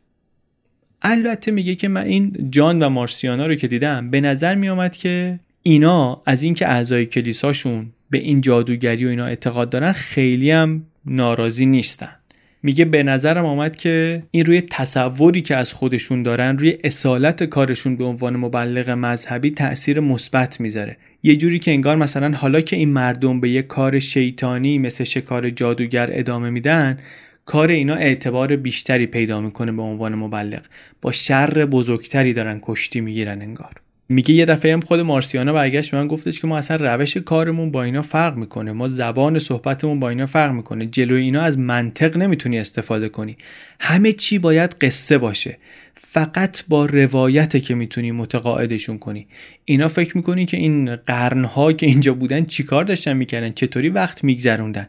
البته میگه که من این جان و مارسیانا رو که دیدم به نظر میامد که اینا از اینکه اعضای کلیساشون به این جادوگری و اینا اعتقاد دارن خیلی هم ناراضی نیستن. میگه به نظرم آمد که این روی تصوری که از خودشون دارن روی اصالت کارشون به عنوان مبلغ مذهبی تاثیر مثبت می‌ذاره. یه جوری که انگار مثلا حالا که این مردم به یه کار شیطانی مثل شکار جادوگر ادامه میدن کار اینا اعتبار بیشتری پیدا می‌کنه به عنوان مبلغ. با شر بزرگتری دارن کشتی می‌گیرن انگار. میگه یه دفعه هم خود مارسیانا برگشت به من گفتش که ما اصلا روش کارمون با اینا فرق می‌کنه. ما زبان صحبتمون با اینا فرق می‌کنه. جلوی اینا از منطق نمی‌تونی استفاده کنی. همه چی باید قصه باشه. فقط با روایت که می‌تونی متقاعدشون کنی. اینا فکر می‌کنی که این قرنها که اینجا بودن چیکار داشتن می‌کردن؟ چطوری وقت میگذروندن؟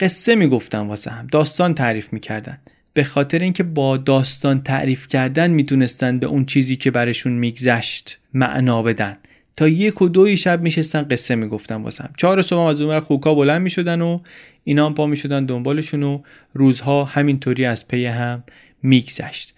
قصه می‌گفتن واسه هم. داستان تعریف می‌کردن. به خاطر اینکه با داستان تعریف کردن می‌تونستن به اون چیزی که برشون میگذشت معنا بدن. تا یک و دوی شب میشستن قصه می‌گفتن واسم. چهار صبح از اونور خوکا بلند می‌شدن و اینا هم پا می‌شدن دنبالشون و روزها همینطوری از پی هم میگذشت.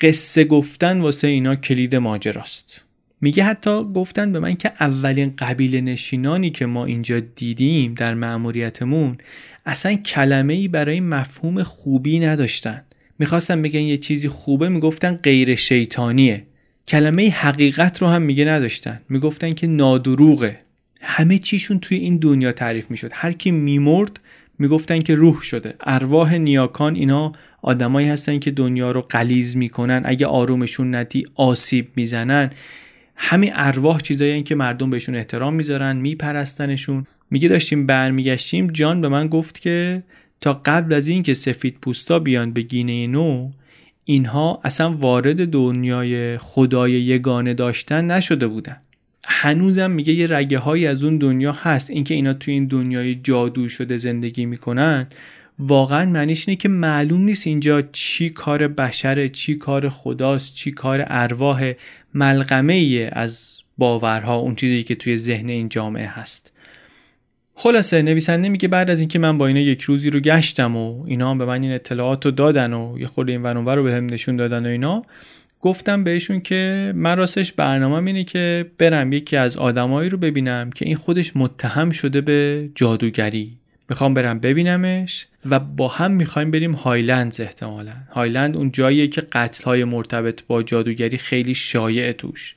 قصه گفتن واسه اینا کلید ماجراست. میگه حتی گفتن به من که اولین قبیله نشینانی که ما اینجا دیدیم در مأموریتمون اصلا کلمه ای برای مفهوم خوبی نداشتن. می‌خواستن بگن یه چیزی خوبه می‌گفتن غیر شیطانیه. کلمه حقیقت رو هم میگه نداشتن. می‌گفتن که نادروغه. همه چیشون توی این دنیا تعریف می‌شد. هر کی میمرد می‌گفتن که روح شده. ارواح نیاکان اینا آدمایی هستن که دنیا رو قلیز می‌کنن. اگه آرومشون ندی آسیب می‌زنن. همین ارواح چیزایی که مردم بهشون احترام می‌ذارن میپرستنشون. میگه داشتیم برمیگشتیم جان به من گفت که تا قبل از اینکه سفید پوستا بیان به گینه نو اینها اصلا وارد دنیای خدای یگانه داشتن نشده بودن. هنوزم میگه یه رگه های از اون دنیا هست. اینکه اینا توی این دنیای جادو شده زندگی می‌کنن واقعا معنیش اینه که معلوم نیست اینجا چی کار بشره چی کار خداست چی کار ارواح ملغمه از باورها اون چیزی که توی ذهن این جامعه هست. خلاصه نویسنده میگه بعد از اینکه من با اینا یک روزی رو گشتم و اینا هم به من این اطلاعات رو دادن و یه خورده این ورانور رو به هم نشون دادن و اینا گفتم بهشون که من راستش برنامه اینه که برم یکی از آدمایی رو ببینم که این خودش متهم شده به جادوگری. می‌خوام برم ببینمش و با هم می‌خوایم بریم هایلند احتمالا. هایلند اون جاییه که قتل های مرتبط با جادوگری خیلی شایع توش.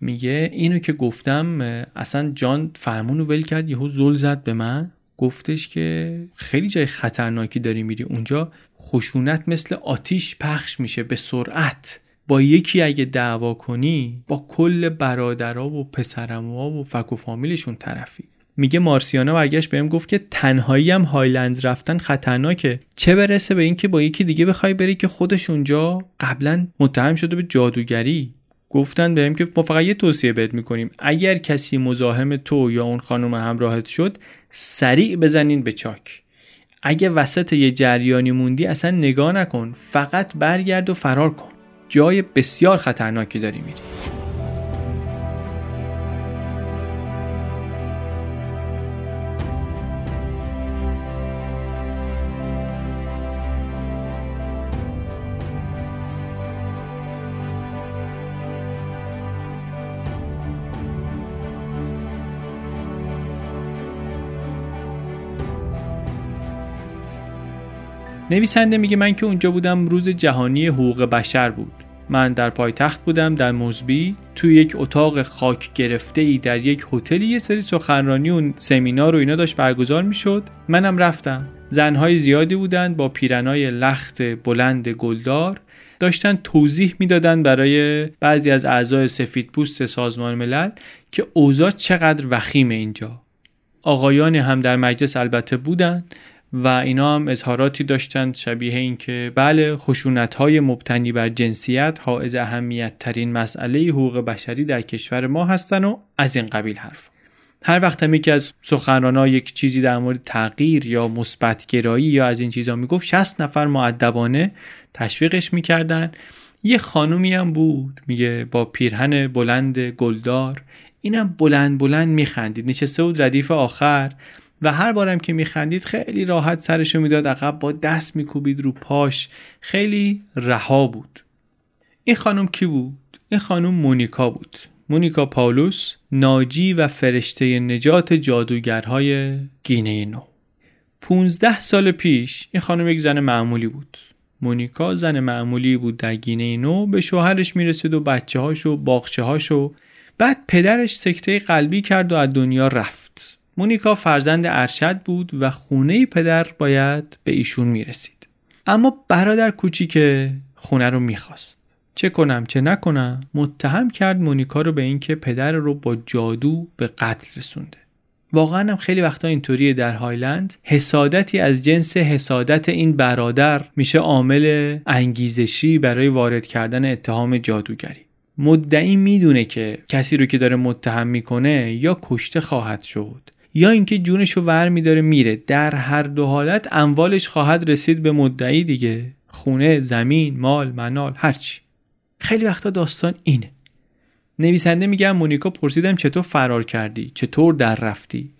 میگه اینو که گفتم اصلا جان فرمونو ول کرد یهو زل زد به من. گفتش که خیلی جای خطرناکی داری میری اونجا. خشونت مثل آتیش پخش میشه به سرعت. با یکی اگه دعوا کنی با کل برادرها و پسرموها و فک و فامیلشون طرفی. میگه مارسیانا برگشت بهم گفت که تنهایی هم هایلند رفتن خطرناکه. چه برسه به اینکه با یکی دیگه بخوای بری که خودش اونجا قبلا متهم شده به جادوگری؟ گفتن بهم که ما فقط یه توصیه بهت می‌کنیم. اگر کسی مزاحم تو یا اون خانم همراهت شد سریع بزنین به چاک. اگه وسط یه جریانی موندی اصلا نگاه نکن. فقط برگرد و فرار کن. جای بسیار خطرناکی داری میری. نویسنده میگه من که اونجا بودم روز جهانی حقوق بشر بود. من در پایتخت بودم در موزبی توی یک اتاق خاک گرفته ای در یک هتلی یه سری سخنرانی و سمینار و اینا داشت برگزار می‌شد. منم رفتم. زنهای زیادی بودند با پیرنای لخت بلند گلدار. داشتن توضیح می‌دادند برای بعضی از اعضای سفید پوست سازمان ملل که اوضاع چقدر وخیم اینجا. آقایان هم در مجلس البته بودند و اینا هم اظهاراتی داشتند شبیه این که بله خشونت های مبتنی بر جنسیت حائز اهمیت ترین مسئله حقوق بشری در کشور ما هستن و از این قبیل حرف. هر وقت هم یکی از سخنرانا یک چیزی در مورد تغییر یا مثبت گرایی یا از این چیزا می‌گفت 60 نفر معدبانه تشویقش می‌کردن. یه خانومی هم بود میگه با پیرهن بلند گلدار. اینم بلند بلند میخندید. نشسته بود ردیف آخر. و هر بارم که میخندید خیلی راحت سرشو می‌داد عقب با دست میکوبید رو پاش. خیلی رها بود. این خانم کی بود؟ این خانم مونیکا بود. مونیکا پاولوس ناجی و فرشته نجات جادوگرهای گینه نو. 15 سال پیش این خانم یک زن معمولی بود. مونیکا زن معمولی بود در گینه نو به شوهرش می‌رسید و بچه هاش و باغچه هاش و بعد پدرش سکته قلبی کرد و از دنیا رفت. مونیکا فرزند ارشد بود و خونه پدر باید به ایشون می‌رسید. اما برادر کوچیک خونه رو می‌خواست. چه کنم چه نکنم متهم کرد مونیکا رو به اینکه پدر رو با جادو به قتل رسونده. واقعا هم خیلی وقتا اینطوریه در هایلند. حسادتی از جنس حسادت این برادر میشه عامل انگیزشی برای وارد کردن اتهام جادوگری. مدعی می‌دونه که کسی رو که داره متهم می‌کنه یا کشته خواهد شد یا اینکه جونش رو ور میداره میره. در هر دو حالت اموالش خواهد رسید به مدعی دیگه. خونه زمین مال منال هرچی خیلی وقتا داستان اینه. نویسنده میگه مونیکا پرسیدم چطور فرار کردی؟ چطور در رفتی؟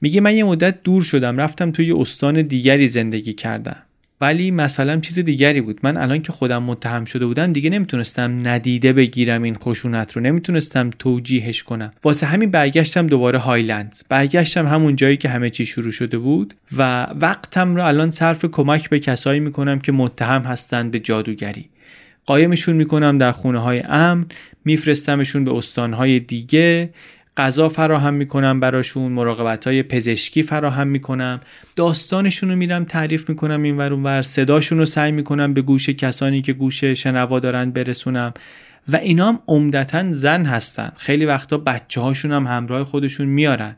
میگه من یه مدت دور شدم رفتم توی استان دیگری زندگی کردم. ولی مثلا چیز دیگری بود. من الان که خودم متهم شده بودم دیگه نمی‌تونستم ندیده بگیرم این خشونت رو. نمی‌تونستم توجیهش کنم. واسه همین برگشتم دوباره هایلند برگشتم همون جایی که همه چی شروع شده بود و وقتم رو الان صرف کمک به کسایی می‌کنم که متهم هستند به جادوگری. قایمشون می‌کنم در خونه های امن میفرستمشون به استانهای دیگه. غذا فراهم می‌کنم براشون مراقبت های پزشکی فراهم می‌کنم. داستانشون رو میرم تعریف می‌کنم این ور ور. صداشون رو سعی می‌کنم به گوش کسانی که گوش شنوا دارن برسونم. و اینا هم عمدتا زن هستن. خیلی وقتا بچه هاشون هم همراه خودشون میارن.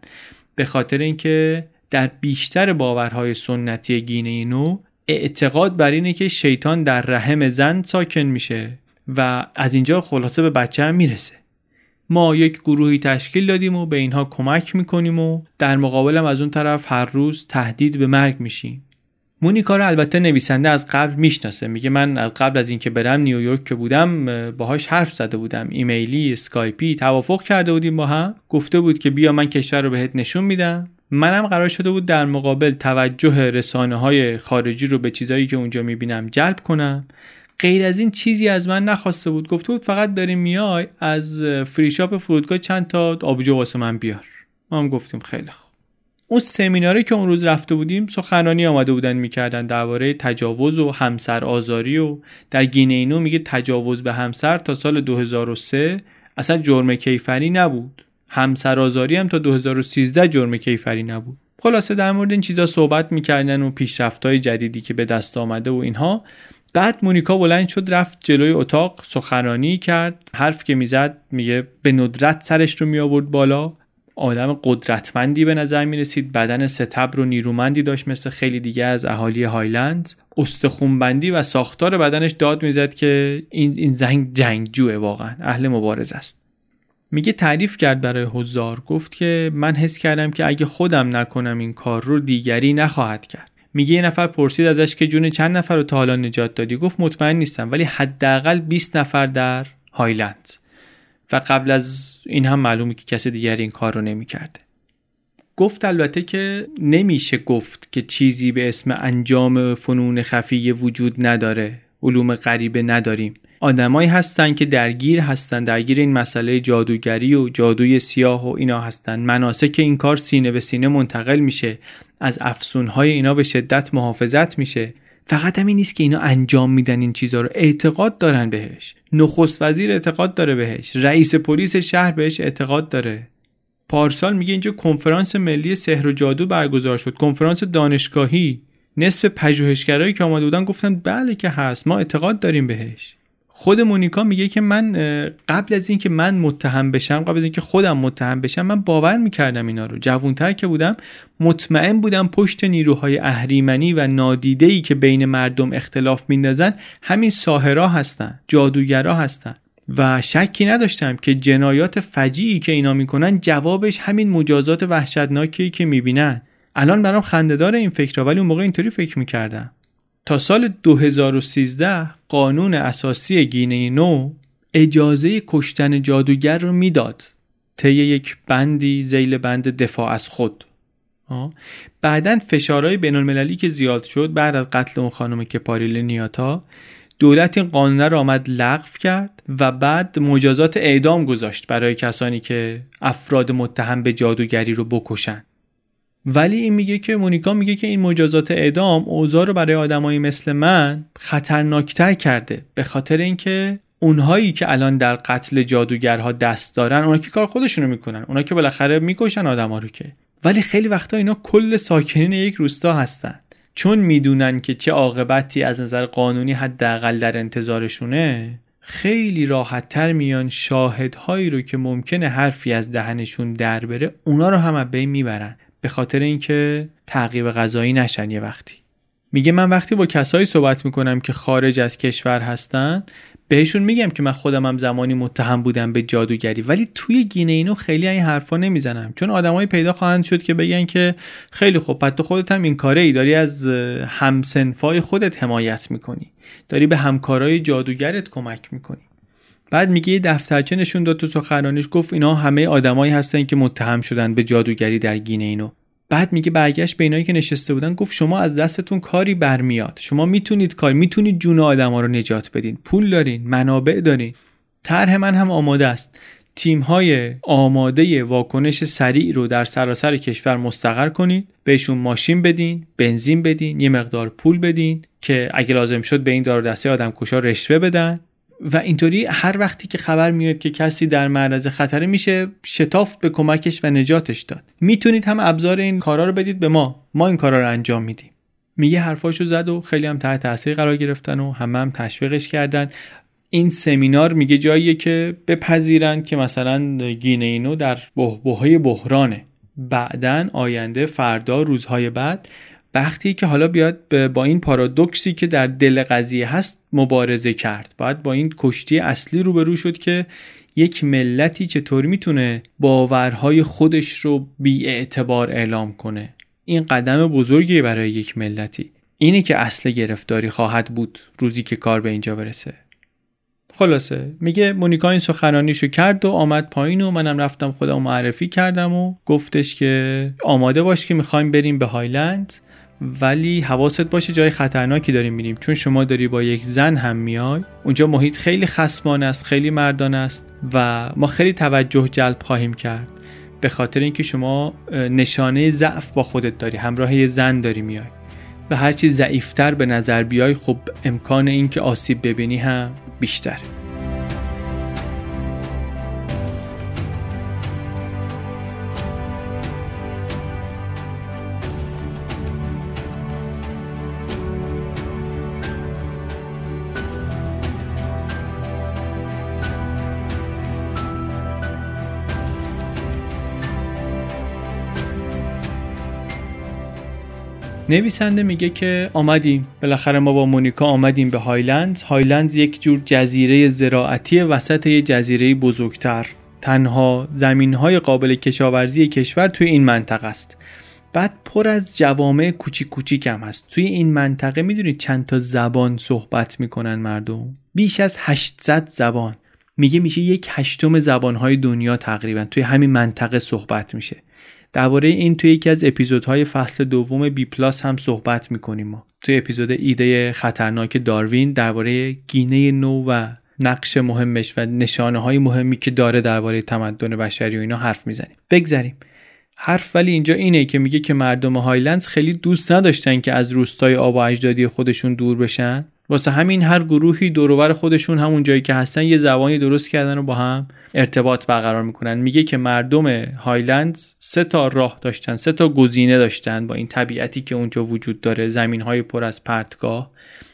به خاطر اینکه در بیشتر باورهای سنتی گینه نو اعتقاد بر اینه که شیطان در رحم زن ساکن میشه و از اینجا خلاصه به بچه هم می‌رسه. ما یک گروهی تشکیل دادیم و به اینها کمک می‌کنیم و در مقابلم از اون طرف هر روز تهدید به مرگ میشیم. مونیکا رو البته نویسنده از قبل می‌شناسه. میگه من از قبل از اینکه برم نیویورک که بودم باهاش حرف زده بودم. ایمیلی اسکایپی توافق کرده بودیم با هم. گفته بود که بیا من کشور رو بهت نشون میدم. منم قرار شده بود در مقابل توجه رسانه های خارجی رو به چیزایی که اونجا می‌بینم جلب کنم. غیر از این چیزی از من نخواسته بود. گفته بود فقط داریم میای از فریشاپ فرودگاه چند تا آبجو واسه من بیار. ما هم گفتیم خیلی خوب. اون سمیناری که اون روز رفته بودیم سخنرانی آمده بودن می‌کردن درباره تجاوز و همسر آزاری و در گینه اینو میگه تجاوز به همسر تا سال 2003 اصلا جرم کیفری نبود. همسر آزاری هم تا 2013 جرم کیفری نبود. خلاصه در مورد این چیزا صحبت می‌کردن و پیشرفت‌های جدیدی که به دست آمده و اینها. بعد مونیکا بلند شد رفت جلوی اتاق سخنرانی کرد. حرف که می‌زد میگه به ندرت سرش رو می آورد بالا. آدم قدرتمندی به نظر می رسید بدن ستبر و نیرومندی داشت مثل خیلی دیگه از اهالی هایلند استخونبندی و ساختار بدنش داد می‌زد که این این زنگ جنگجوه واقعا. اهل مبارز است. میگه تعریف کرد برای هزار گفت که من حس کردم که اگه خودم نکنم این کار رو دیگری نخواهد کرد. میگه یه نفر پرسید ازش که جون چند نفر رو تا حالا نجات دادی؟ گفت مطمئن نیستم ولی حداقل 20 نفر در هایلند. و قبل از این هم معلومه که کسی دیگری این کار رو نمی‌کرده. گفت البته که نمیشه گفت که چیزی به اسم انجام فنون خفیه وجود نداره. علوم غریبه نداریم. آدمایی هستن که درگیر هستن درگیر این مسئله جادوگری و جادوی سیاه و اینا هستن. مناسک این کار سینه به سینه منتقل میشه. از افسونهای اینا به شدت محافظت میشه. فقط همین نیست که اینا انجام میدن این چیزها رو. اعتقاد دارن بهش. نخست وزیر اعتقاد داره بهش. رئیس پلیس شهر بهش اعتقاد داره. پارسال میگه اینجا کنفرانس ملی سحر و جادو برگزار شد. کنفرانس دانشگاهی. نصف پژوهشگرایی که آمده بودن گفتن بله که هست. ما اعتقاد داریم بهش. خود مونیکا میگه که من قبل از اینکه من متهم بشم قبل از اینکه خودم متهم بشم من باور می‌کردم اینا رو. جوونتر که بودم مطمئن بودم پشت نیروهای اهریمنی و نادیده‌ای که بین مردم اختلاف میندازن همین ساهرا هستن جادوگرا هستن. و شکی نداشتم که جنایات فجیعی که اینا می‌کنن جوابش همین مجازات وحشتناکی که می‌بینن. الان برام خندهدار این فکر ولی اون موقع اینطوری فکر می‌کردم. تا سال 2013 قانون اساسی گینه نو اجازه کشتن جادوگر رو می‌داد. طی یک بندی زیل بند دفاع از خود. بعدا فشارهای بین المللی که زیاد شد بعد از قتل اون خانم کپاریل نیاتا دولت این قانون رو آمد لغو کرد و بعد مجازات اعدام گذاشت برای کسانی که افراد متهم به جادوگری رو بکشن. ولی این میگه که مونیکا میگه که این مجازات اعدام اوضاع رو برای آدمایی مثل من خطرناکتر کرده. به خاطر اینکه اونهایی که الان در قتل جادوگرها دست دارن اونا که کار خودشونو می‌کنن. اونا که بالاخره می‌کشن آدما رو که. ولی خیلی وقتا اینا کل ساکنین یک روستا هستن. چون می‌دونن که چه عاقبتی از نظر قانونی حداقل در انتظارشونه خیلی راحتتر میان شاهدهایی رو که ممکنه حرفی از دهنشون در بره اونا رو هم از بین می‌برن. به خاطر اینکه تعقیب غذایی نشن یه وقتی. میگه من وقتی با کسایی صحبت می‌کنم که خارج از کشور هستن بهشون میگم که من خودم هم زمانی متهم بودم به جادوگری ولی توی گینه اینو خیلی این حرفا نمی‌زنم. چون آدمایی پیدا خواهند شد که بگن که خیلی خوب پس تو خودت هم این کاره ای داری از همسنفای خودت حمایت می‌کنی. داری به همکارای جادوگرت کمک می‌کنی. بعد میگه یه دفترچه نشون داد تو سخنرانیش گفت اینا همه آدمایی هستن که متهم شدن به جادوگری در گینه اینو. بعد میگه برگشت به اینایی که نشسته بودن گفت شما از دستتون کاری برمیاد. شما می‌تونید کار می‌تونید جون آدما رو نجات بدین. پول دارین منابع دارین. طرح من هم آماده است. تیم های آماده واکنش سریع رو در سراسر کشور مستقر کنید بهشون ماشین بدین بنزین بدین یه مقدار پول بدین که اگه لازم شد به این دار دسته آدم کشا رشوه بدن. و اینطوری هر وقتی که خبر میاد که کسی در معرض خطر میشه شتاف به کمکش و نجاتش داد. می‌تونید هم ابزار این کارا رو بدید به ما. ما این کارا رو انجام میدیم. میگه حرفاشو زد و خیلی هم تحت تاثیر قرار گرفتن و همه هم تشویقش کردن. این سمینار میگه جاییه که بپذیرن که مثلا گینه اینو در بحبوهای بحرانه. بعدا آینده فردا روزهای بعد وقتی که حالا بیاد با این پارادوکسی که در دل قضیه هست مبارزه کرد. باید با این کشتی اصلی روبرو شد که یک ملتی چطور می‌تونه باورهای خودش رو بی اعتبار اعلام کنه. این قدم بزرگی برای یک ملتی. اینی که اصل گرفتاری خواهد بود روزی که کار به اینجا برسه. خلاصه میگه مونیکا این سخنانیشو کرد و آمد پایین و منم رفتم خودم معرفی کردم و گفتش که آماده باش که می‌خوایم بریم به هایلند. ولی حواست باشه جای خطرناکی داریم میریم. چون شما داری با یک زن هم میای اونجا محیط خیلی خسمان است خیلی مردان است و ما خیلی توجه جلب خواهیم کرد. به خاطر اینکه شما نشانه ضعف با خودت داری همراه یه زن داری میای. و هرچی ضعیفتر به نظر بیای خب امکان اینکه آسیب ببینی هم بیشتره. نویسنده میگه که آمدیم. بالاخره ما با مونیکا آمدیم به هایلندز. هایلندز یک جور جزیره زراعتی وسط یه جزیره بزرگتر. تنها زمین های قابل کشاورزی کشور توی این منطقه است. بعد پر از جوامع کوچیک کوچیک هم هست. توی این منطقه می‌دونید چند تا زبان صحبت می‌کنن مردم. بیش از 800 زبان. میگه میشه یک هشتم زبانهای دنیا تقریبا توی همین منطقه صحبت میشه. درباره این توی یکی از اپیزودهای فصل دوم بی پلاس هم صحبت می‌کنیم ما. توی اپیزود ایده خطرناک داروین درباره گینه نو و نقش مهمش و نشانه های مهمی که داره درباره تمدن بشری و اینا حرف می‌زنیم. بگذریم. حرف ولی اینجا اینه که میگه که مردم هایلندز خیلی دوست نداشتن که از روستای آبا و اجدادی خودشون دور بشن. واسه همین هر گروهی دور و بر خودشون همون جایی که هستن یه زبانی درست کردن و با هم ارتباط برقرار می‌کنن. میگه که مردم هایلند سه تا راه داشتن سه تا گزینه داشتن با این طبیعتی که اونجا وجود داره زمین های پر از پرتگاه.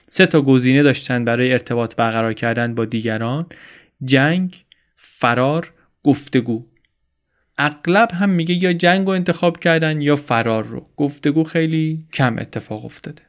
سه تا گزینه داشتن برای ارتباط برقرار کردن با دیگران. جنگ فرار گفتگو. اغلب هم میگه یا جنگ رو انتخاب کردن یا فرار رو. گفتگو خیلی کم اتفاق افتاده.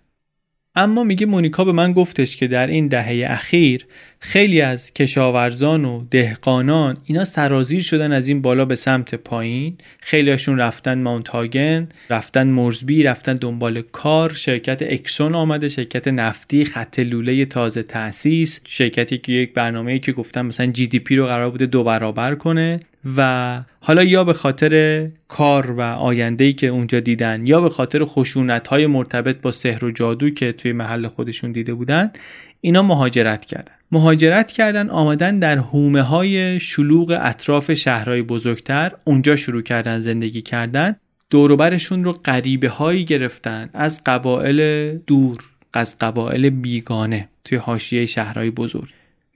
اما میگه مونیکا به من گفتش که در این دهه اخیر خیلی از کشاورزان و دهقانان اینا سرازیر شدن از این بالا به سمت پایین. خیلیاشون رفتن ماونتاگن رفتن مرزبی رفتن دنبال کار. شرکت اکسون آمده شرکت نفتی خط لوله تازه تاسیس شرکتی که یک برنامه‌ای که گفتم مثلا جی دی پی رو قرار بوده دو برابر کنه. و حالا یا به خاطر کار و آینده‌ای که اونجا دیدن یا به خاطر خشونت‌های مرتبط با سحر و جادو که توی محل خودشون دیده بودن اینا مهاجرت کردن. مهاجرت کردن آمدن در حومه های شلوغ اطراف شهرهای بزرگتر اونجا شروع کردن زندگی کردن. دوروبرشون رو غریبه هایی گرفتن از قبایل دور از قبایل بیگانه توی حاشیه شهرهای بزرگ.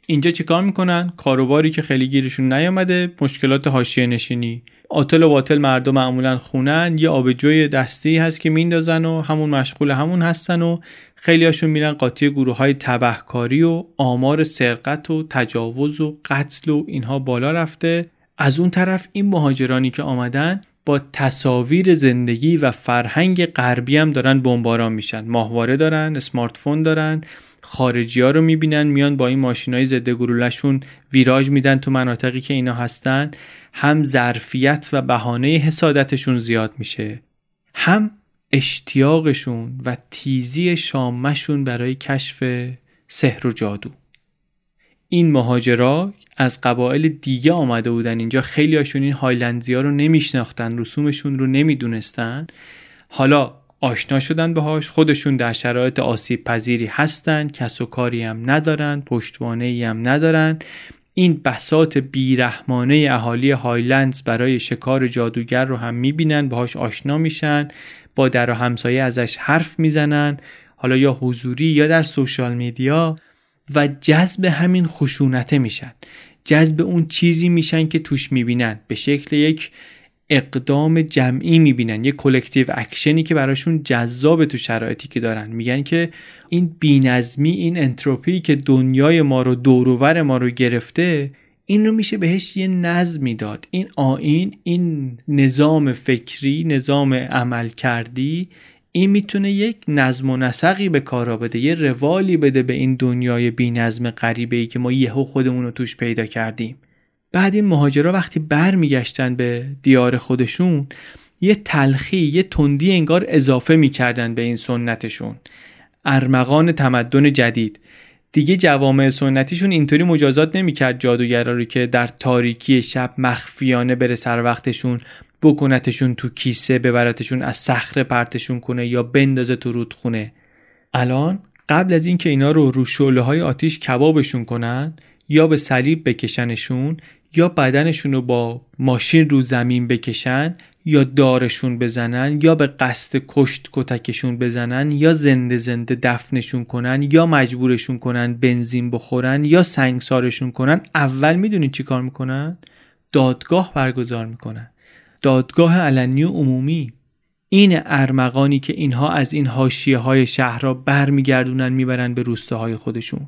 اینجا چیکار می‌کنن؟ کاروباری که خیلی گیرشون نیامده مشکلات حاشیه نشینی. آتل و باطل مردم معمولا خونن یه آبجوی دستی هست که میندازن و همون مشغول همون هستن و خیلی هاشون میرن قاطی گروه های تبهکاری و آمار سرقت و تجاوز و قتل و اینها بالا رفته. از اون طرف این مهاجرانی که آمدن با تصاویر زندگی و فرهنگ غربی هم دارن بمباران میشن. ماهواره دارن اسمارت فون دارن. خارجی ها رو می‌بینن میان با این ماشین های ضد گلولهشون ویراج میدن تو مناطقی که اینا هستن. هم ظرفیت و بهانه حسادتشون زیاد میشه. هم اشتیاقشون و تیزی شامشون برای کشف سحر و جادو. این مهاجرا از قبایل دیگه آمده بودن اینجا. خیلی هاشون این هایلندزی ها رو نمیشناختن رسومشون رو نمی‌دونستن. حالا آشنا شدن باهاش خودشون در شرایط آسیب پذیری هستن. کس و کاری هم ندارن. پشتوانه هم ندارن. این بسات بیرحمانه اهالی هایلندز برای شکار جادوگر رو هم می‌بینن. باهاش آشنا میشن. با در و همسایه ازش حرف می‌زنن. حالا یا حضوری یا در social media. و جذب همین خشونته میشن. جذب اون چیزی میشن که توش می‌بینن. به شکل یک اقدام جمعی می‌بینن یه collective action ی که براشون جذابه تو شرایطی که دارن. میگن که این بی‌نظمی این انتروپی که دنیای ما رو دور و ور ما رو گرفته این رو میشه بهش یه نظمی داد. این آیین این نظام فکری نظام عملکردی این می‌تونه یک نظم و نسقی به کارا بده یه روالی بده به این دنیای بی نظم ای که ما یهو خودمون رو توش پیدا کردیم. بعد این مهاجرا وقتی برمیگشتن به دیار خودشون یه تلخی یه تندی انگار اضافه می‌کردن به این سنتشون. ارمغان تمدن جدید. دیگه جوامع سنتیشون اینطوری مجازات نمی‌کرد جادوگرا رو که در تاریکی شب مخفیانه بره سر وقتشون بکنتشون تو کیسه ببرتشون از صخره پرتشون کنه یا بندازه تو رودخونه. الان قبل از اینکه اینا رو رو شعله های آتیش کبابشون کنن یا به صلیب بکشنشون یا بدنشون رو با ماشین رو زمین بکشن یا دارشون بزنن یا به قصد کشت کتکشون بزنن یا زنده زنده دفنشون کنن یا مجبورشون کنن بنزین بخورن یا سنگسارشون کنن اول می‌دونید چی کار می‌کنن؟ دادگاه برگزار می‌کنن. دادگاه علنی و عمومی. این ارمغانی که اینها از این حاشیه های شهر را برمیگردونن می‌برن به روستاهای خودشون.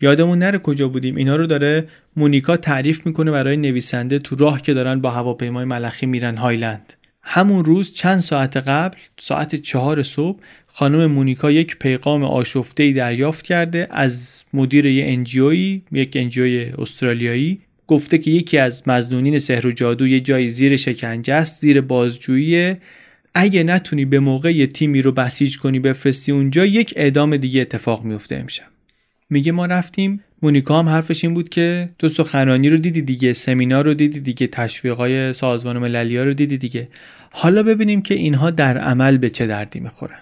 یادمون نره کجا بودیم. اینا رو داره مونیکا تعریف می‌کنه برای نویسنده تو راه که دارن با هواپیمای ملخی میرن هایلند. همون روز چند ساعت قبل ساعت چهار صبح خانم مونیکا یک پیغام آشفته دریافت کرده از مدیر یه انجیوی یک انجیوی استرالیایی گفته که یکی از مزنونین سحر و جادو یه جایی زیر شکنجه است زیر بازجویی. اگه نتونی به موقع یه تیمی رو بسیج کنی بفرستی اونجا یک اعدام دیگه اتفاق میفته امشب. میگه ما رفتیم. مونیکا هم حرفش این بود که تو سخنرانی رو دیدی دیگه سمینار رو دیدی دیگه تشویقای سازمان مللی رو دیدی دیگه. حالا ببینیم که اینها در عمل به چه دردی می‌خورن.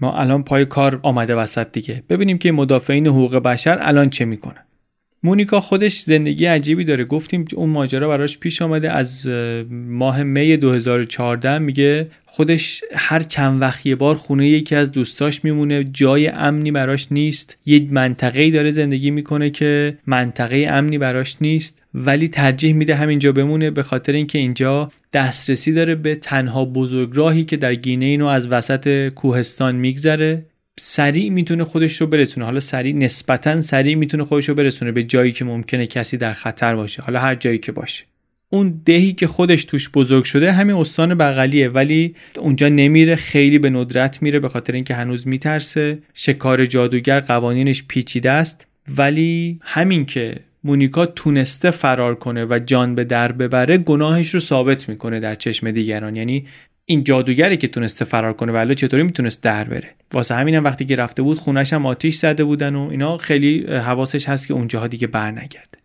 ما الان پای کار آمده وسط دیگه. ببینیم که مدافعین حقوق بشر الان چه می‌کنن. مونیکا خودش زندگی عجیبی داره. گفتیم اون ماجرا براش پیش آمده. از ماه می 2014 میگه خودش هر چند وقت یه بار خونه یکی از دوستاش میمونه. جای امنی براش نیست. یه منطقه داره زندگی می‌کنه که منطقه امنی براش نیست. ولی ترجیح میده همینجا بمونه به خاطر اینکه اینجا دسترسی داره به تنها بزرگراهی که در گینه اینو از وسط کوهستان میگذره. سریع می‌تونه خودش رو برسونه. حالا سریع نسبتا سریع می‌تونه خودش رو برسونه به جایی که ممکنه کسی در خطر باشه. حالا هر جایی که باشه. اون دهی که خودش توش بزرگ شده همین استان بغلیه. ولی اونجا نمیره خیلی به ندرت میره به خاطر اینکه هنوز میترسه. شکار جادوگر قوانینش پیچیده است. ولی همین که مونیکا تونسته فرار کنه و جان به در ببره گناهش رو ثابت می‌کنه در چشم دیگران. یعنی این جادوگری که تونسته فرار کنه ولی چطوری می‌تونست در بره؟ واسه همینم وقتی که رفته بود خونش هم آتیش زده بودن و اینا خیلی حواسش هست که اونجاها دیگه بر نگرده.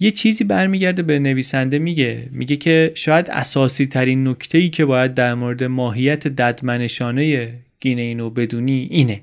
یه چیزی برمیگرده به نویسنده میگه میگه که شاید اساسی ترین نکته ای که باید در مورد ماهیت ددمنشانه گینه اینو بدونی اینه.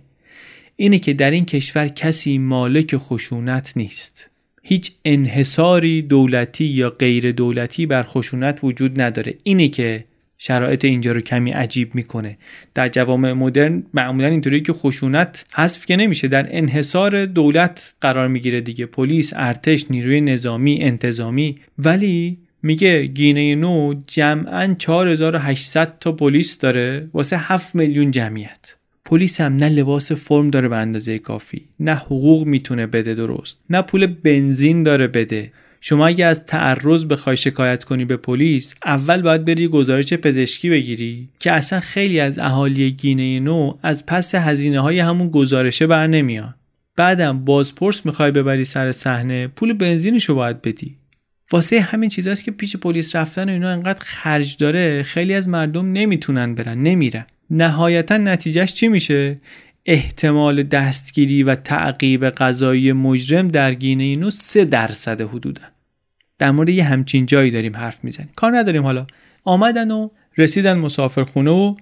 اینه که در این کشور کسی مالک خشونت نیست. هیچ انحصاری دولتی یا غیر دولتی بر خشونت وجود نداره. اینه که شرایط اینجا رو کمی عجیب می‌کنه. در جوامع مدرن معمولا اینطوری که خشونت حذف که نمیشه در انحصار دولت قرار می‌گیره دیگه. پلیس ارتش نیروی نظامی انتظامی. ولی میگه گینه نو جمعا 4800 تا پلیس داره واسه 7 میلیون جمعیت. پلیس هم نه لباس فرم داره به اندازه کافی. نه حقوق می‌تونه بده درست. نه پول بنزین داره بده. شما اگه از تعرض بخوای شکایت کنی به پلیس اول باید بری گزارش پزشکی بگیری که اصلا خیلی از اهالی گینه نو از پس هزینه های همون گزارشه بر نمیان. بعدم بازپرس می‌خوای ببری سر صحنه پول بنزینشو باید بدی. واسه همین چیزاست که پیش پلیس رفتن و اینا انقدر خرج داره خیلی از مردم نمی‌تونن برن نمیرن. نهایتا نتیجهش چی میشه؟ احتمال دستگیری و تعقیب قضایی مجرم در گینه نو سه درصد حدودن در مورد یه همچین جایی داریم حرف می‌زنیم. کار نداریم حالا. آمدن و رسیدن مسافرخونه و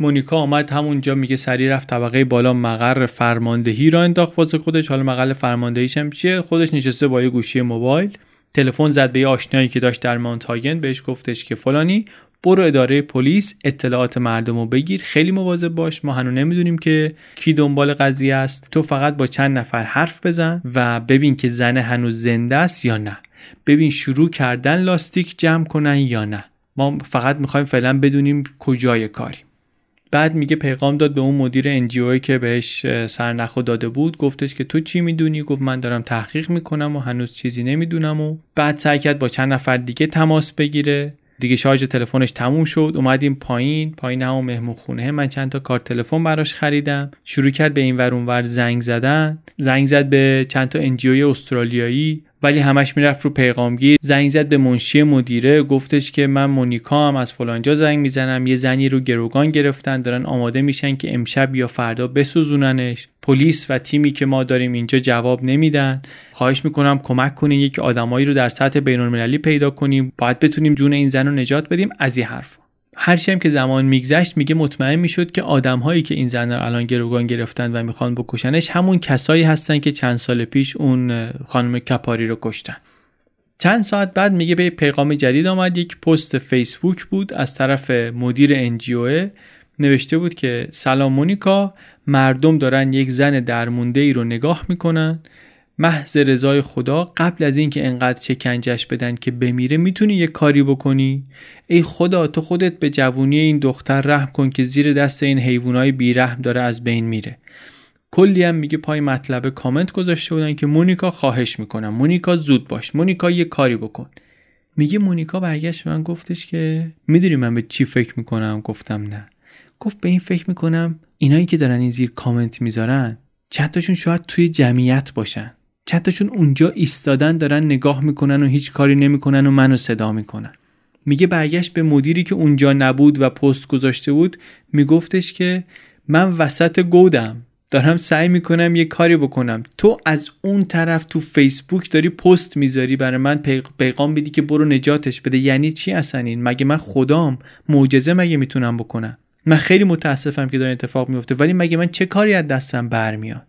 مونیکا آمد همونجا میگه سری رفت طبقه بالا مقر فرماندهی را انداخت واسه خودش. حالا مقر فرماندهیش هم چیه؟ خودش نشسته با یه گوشی موبایل. تلفن زد به یه آشنایی که داشت در مانتاگن. بهش گفتش که فلانی برو اداره پلیس اطلاعات مردم رو بگیر. خیلی مواظب باش. ما هنوز نمی‌دونیم که کی دنبال قضیه است. تو فقط با چند نفر حرف بزن و ببین که زنه هنوز زنده است یا نه. ببین شروع کردن لاستیک جمع کنن یا نه. ما فقط می‌خوایم فعلا بدونیم کجای کاری بعد میگه پیغام داد به اون مدیر انجیوی که بهش سرنخو داده بود. گفتش که تو چی می‌دونی؟ گفت من دارم تحقیق می‌کنم و هنوز چیزی نمی‌دونم و بعد سعی کرد با چند نفر دیگه تماس بگیره. دیگه شارژ تلفنش تموم شد. اومدیم پایین. پایین همون مهمون خونه. من چند تا کارت تلفن براش خریدم. شروع کرد به این ور ور زنگ زدن. زنگ زد به چند تا انجیوی استرالیایی. ولی همش می‌رفت رو پیغامگیر. زنگ زد به منشی مدیره گفتش که من مونیکا هم از فلانجا زنگ می‌زنم یه زنی رو گروگان گرفتن دارن آماده میشن که امشب یا فردا بسوزوننش. پلیس و تیمی که ما داریم اینجا جواب نمیدن. خواهش می‌کنم کمک کنین یک آدمایی رو در سطح بینالمللی پیدا کنیم. باید بتونیم جون این زن رو نجات بدیم. از این حرف هرچی هم که زمان میگذشت میگه مطمئن می‌شد که آدم هایی که این زن رو الان گروگان گرفتن و می‌خوان بکشنش همون کسایی هستن که چند سال پیش اون خانم کپاری رو کشتن. چند ساعت بعد میگه به پیغام جدید آمد یک پست فیسبوک بود از طرف مدیر انجیوه نوشته بود که سلام مونیکا مردم دارن یک زن درمونده ای رو نگاه می‌کنن. محض رضای خدا قبل از اینکه انقدر چکنجش بدن که بمیره می‌تونی یه کاری بکنی؟ ای خدا تو خودت به جوونی این دختر رحم کن که زیر دست این حیوانای بیرحم داره از بین میره. کلی هم میگه پای مطلب کامنت گذاشته بودن که مونیکا خواهش می‌کنم. مونیکا زود باش. مونیکا یه کاری بکن. میگه مونیکا برگشت من گفتش که می‌دونی من به چی فکر می‌کنم؟ گفتم نه. گفت به این فکر می‌کنم اینایی که دارن این زیر کامنت می‌ذارن چند تاشون شاید توی جمعیت باشن. چند تاشون اونجا ایستادن دارن نگاه می‌کنن و هیچ کاری نمی‌کنن و منو صدا می‌کنن. میگه برگشت به مدیری که اونجا نبود و پست گذاشته بود میگفتش که من وسط گودم. دارم سعی می‌کنم یه کاری بکنم. تو از اون طرف تو فیسبوک داری پست می‌ذاری برای من پیغام بدی که برو نجاتش بده. یعنی چی اصلا این؟ مگه من خدام؟ معجزه مگه می‌تونم بکنم؟ من خیلی متاسفم که داره اتفاق میفته ولی مگه من چه کاری از دستم برمیاد؟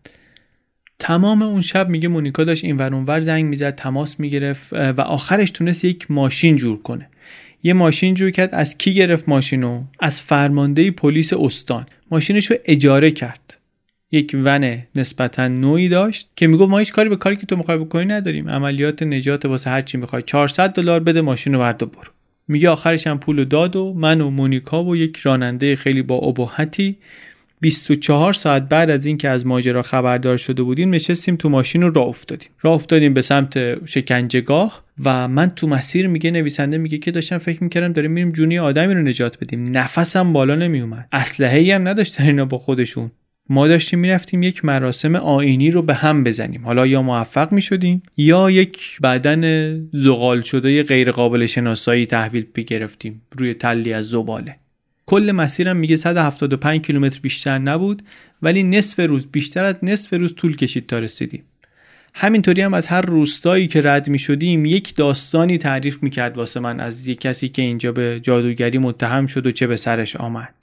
تمام اون شب میگه مونیکا داشت این ور اونور زنگ می‌زد تماس می‌گرفت و آخرش تونست یک ماشین جور کنه. یه ماشین جور کرد از کی گرفت ماشینو از فرمانده پلیس استان. ماشینش رو اجاره کرد. یک ون نسبتا نوعی داشت که می‌گفت ما هیچ کاری به کاری که تو می‌خوای بکنی نداریم. عملیات نجات واسه هر چی می‌خوای. 400 دلار بده ماشین رو برد برو. میگه آخرش هم پول داد و من و مونیکا و یک راننده خیلی با ابهتی 24 ساعت بعد از اینکه از ماجرا خبردار شده بودیم نشستیم تو ماشین رو راه افتادیم. راه افتادیم به سمت شکنجهگاه و من تو مسیر میگه نویسنده میگه که داشتم فکر می‌کردم داریم میریم جونی آدمی رو نجات بدیم. نفسم بالا نمیومد. اسلحه هم نداشتن اینا با خودشون. ما داشتیم می‌رفتیم یک مراسم آینی رو به هم بزنیم. حالا یا موفق می‌شدیم یا یک بدن زغال شده غیر قابل شناسایی تحویل گرفتیم روی تلی از زباله. کل مسیرم میگه 175 کیلومتر بیشتر نبود ولی نصف روز بیشتر از نصف روز طول کشید تا رسیدیم. همینطوری هم از هر روستایی که رد می شدیم یک داستانی تعریف می کرد واسه من از یک کسی که اینجا به جادوگری متهم شد و چه به سرش آمد.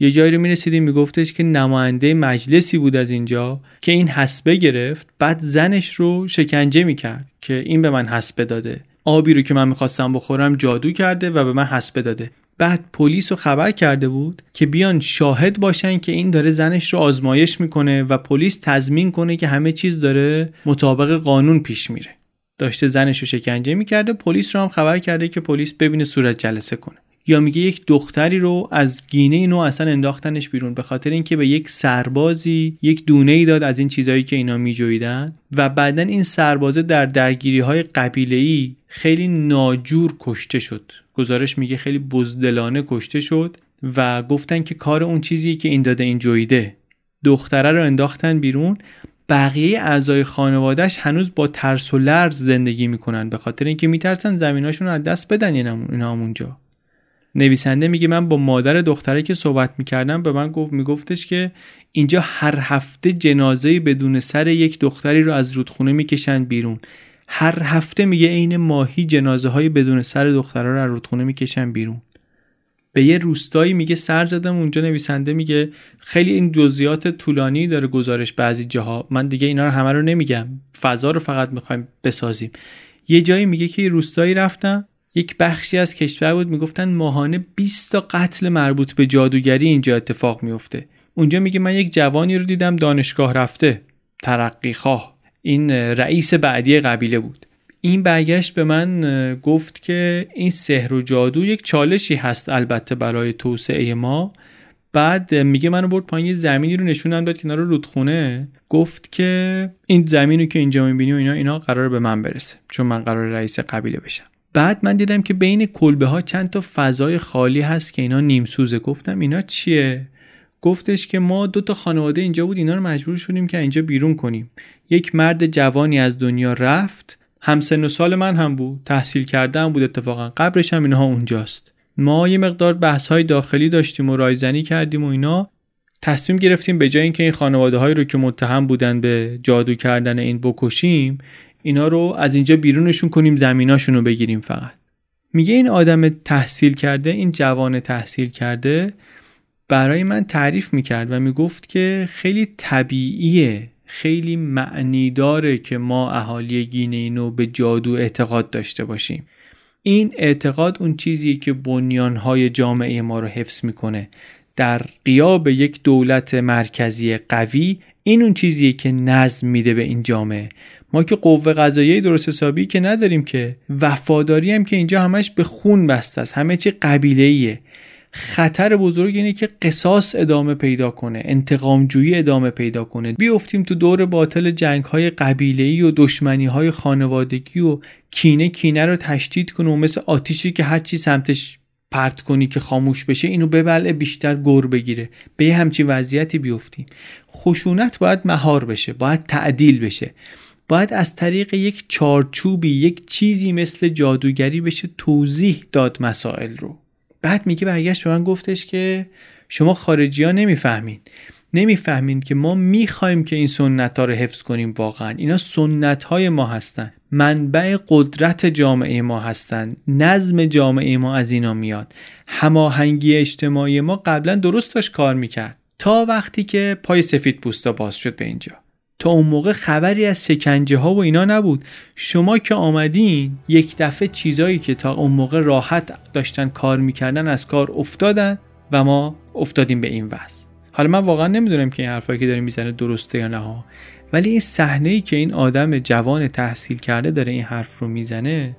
یه جایی رو می رسیدیم می گفتش که نماینده مجلسی بود از اینجا که این حسبه گرفت بعد زنش رو شکنجه می کرد که این به من حسبه داده. آبی رو که من می‌خواستم بخورم جادو کرده و به من حسبه داده. بعد پلیس رو خبر کرده بود که بیان شاهد باشن که این داره زنش رو آزمایش می‌کنه و پلیس تضمین کنه که همه چیز داره مطابق قانون پیش میره. داشته زنش رو شکنجه می‌کرده پلیس رو هم خبر کرده که پلیس ببینه صورت جلسه کنه. یا میگه یک دختری رو از گینه اینو اصلا انداختنش بیرون به خاطر اینکه به یک سربازی یک دونه ای داد از این چیزهایی که اینا میجویدن. و بعدا این سربازه در درگیری های قبیله ای خیلی ناجور کشته شد. گزارش میگه خیلی بزدلانه کشته شد و گفتن که کار اون چیزی که این داده این جویده. دختره رو انداختن بیرون. بقیه اعضای خانوادهش هنوز با ترس و لرز زندگی می‌کنن. به خاطر اینکه میترسن زمیناشون رو از دست بدن اینا همونجا. نویسنده میگه من با مادر دختره که صحبت می‌کردم به من گفت میگفتش که اینجا هر هفته جنازه بدون سر یک دختری رو از رودخونه می‌کشن بیرون. هر هفته میگه عین ماهی جنازه های بدون سر دخترها رو از رودخونه می‌کشن بیرون. به یه روستایی میگه سر زدم اونجا نویسنده میگه خیلی این جزئیات طولانی داره گزارش بعضی جاها. من دیگه اینا رو همه رو نمیگم. فضا رو فقط می‌خوایم بسازیم. یه جایی میگه که یه روستایی رفتم یک بخشی از کشور بود می‌گفتن ماهانه 20 تا قتل مربوط به جادوگری اینجا اتفاق میفته اونجا میگه من یک جوانی رو دیدم دانشگاه رفته ترقی خواه. این رئیس بعدی قبیله بود. این برگشت به من گفت که این سحر و جادو یک چالشی هست البته برای توسعه ما. بعد میگه منو برد پایین زمینی رو نشونم داد کنار رودخونه. گفت که این زمینی که اینجا می‌بینی و اینا اینا قرار به من برسه چون من قرار رئیس قبیله بشم. بعد من دیدم که بین کلبه ها چند تا فضای خالی هست که اینا نیم سوزه. گفتم اینا چیه؟ گفتش که ما دو تا خانواده اینجا بود اینا رو مجبور شدیم که اینجا بیرون کنیم. یک مرد جوانی از دنیا رفت همسن و سال من هم بود. تحصیل کردن بود اتفاقا. قبرش هم اینها اونجاست. ما یه مقدار بحث های داخلی داشتیم و رایزنی کردیم و اینا. تصمیم گرفتیم به جای اینکه این خانواده هایی رو که متهم بودن به جادو کردن این بکشیم اینا رو از اینجا بیرونشون کنیم زمیناشون رو بگیریم فقط. میگه این آدم تحصیل کرده این جوان تحصیل کرده برای من تعریف می‌کرد و می‌گفت که خیلی طبیعیه خیلی معنی داره که ما اهالی گینه اینو به جادو اعتقاد داشته باشیم. این اعتقاد اون چیزیه که بنیانهای جامعه ما رو حفظ می‌کنه. در قیاب یک دولت مرکزی قوی این اون چیزیه که نظم میده به این جامعه. ما که قوه قضاییه درست حسابی که نداریم که. وفاداری هم که اینجا همش به خون بسته است. همه چی قبیله خطر بزرگ اینه که قصاص ادامه پیدا کنه. انتقامجویی ادامه پیدا کنه. بیفتیم تو دور باطل جنگ های قبیله و دشمنی های خانوادگی و کینه کینه رو تشدید کنه و مثل آتیشی که هر چی سمتش پرت کنی که خاموش بشه اینو ببلعه بیشتر گور بگیره. به یه همچین وضعیتی بیفتیم. خشونت باید مهار بشه. باید تعدیل بشه. باید از طریق یک چارچوبی یک چیزی مثل جادوگری بشه توضیح داد مسائل رو. بعد میگه برگشت به من گفتش که شما خارجی ها نمی‌فهمین. نمی‌فهمین که ما می‌خوایم که این سنت ها رو حفظ کنیم واقعا. اینا سنت های ما هستن. منبع قدرت جامعه ما هستن. نظم جامعه ما از اینا میاد. هماهنگی اجتماعی ما قبلا درست داشت کار می‌کرد. تا وقتی که پای سفید پوستا باز شد به اینجا. تا اون موقع خبری از شکنجه ها و اینا نبود. شما که آمدین یک دفعه چیزایی که تا اون موقع راحت داشتن کار می‌کردن از کار افتادن و ما افتادیم به این وضع. حالا من واقعا نمی‌دونم که این حرفایی که داره می‌زنه درسته یا نه ولی این صحنه ای که این آدم جوان تحصیل کرده داره این حرف رو می‌زنه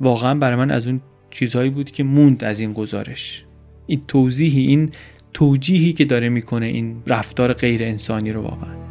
واقعا برای من از اون چیزهایی بود که موند از این گزارش. این توضیحی این توجیهی که داره می‌کنه این رفتار غیر انسانی رو واقعا.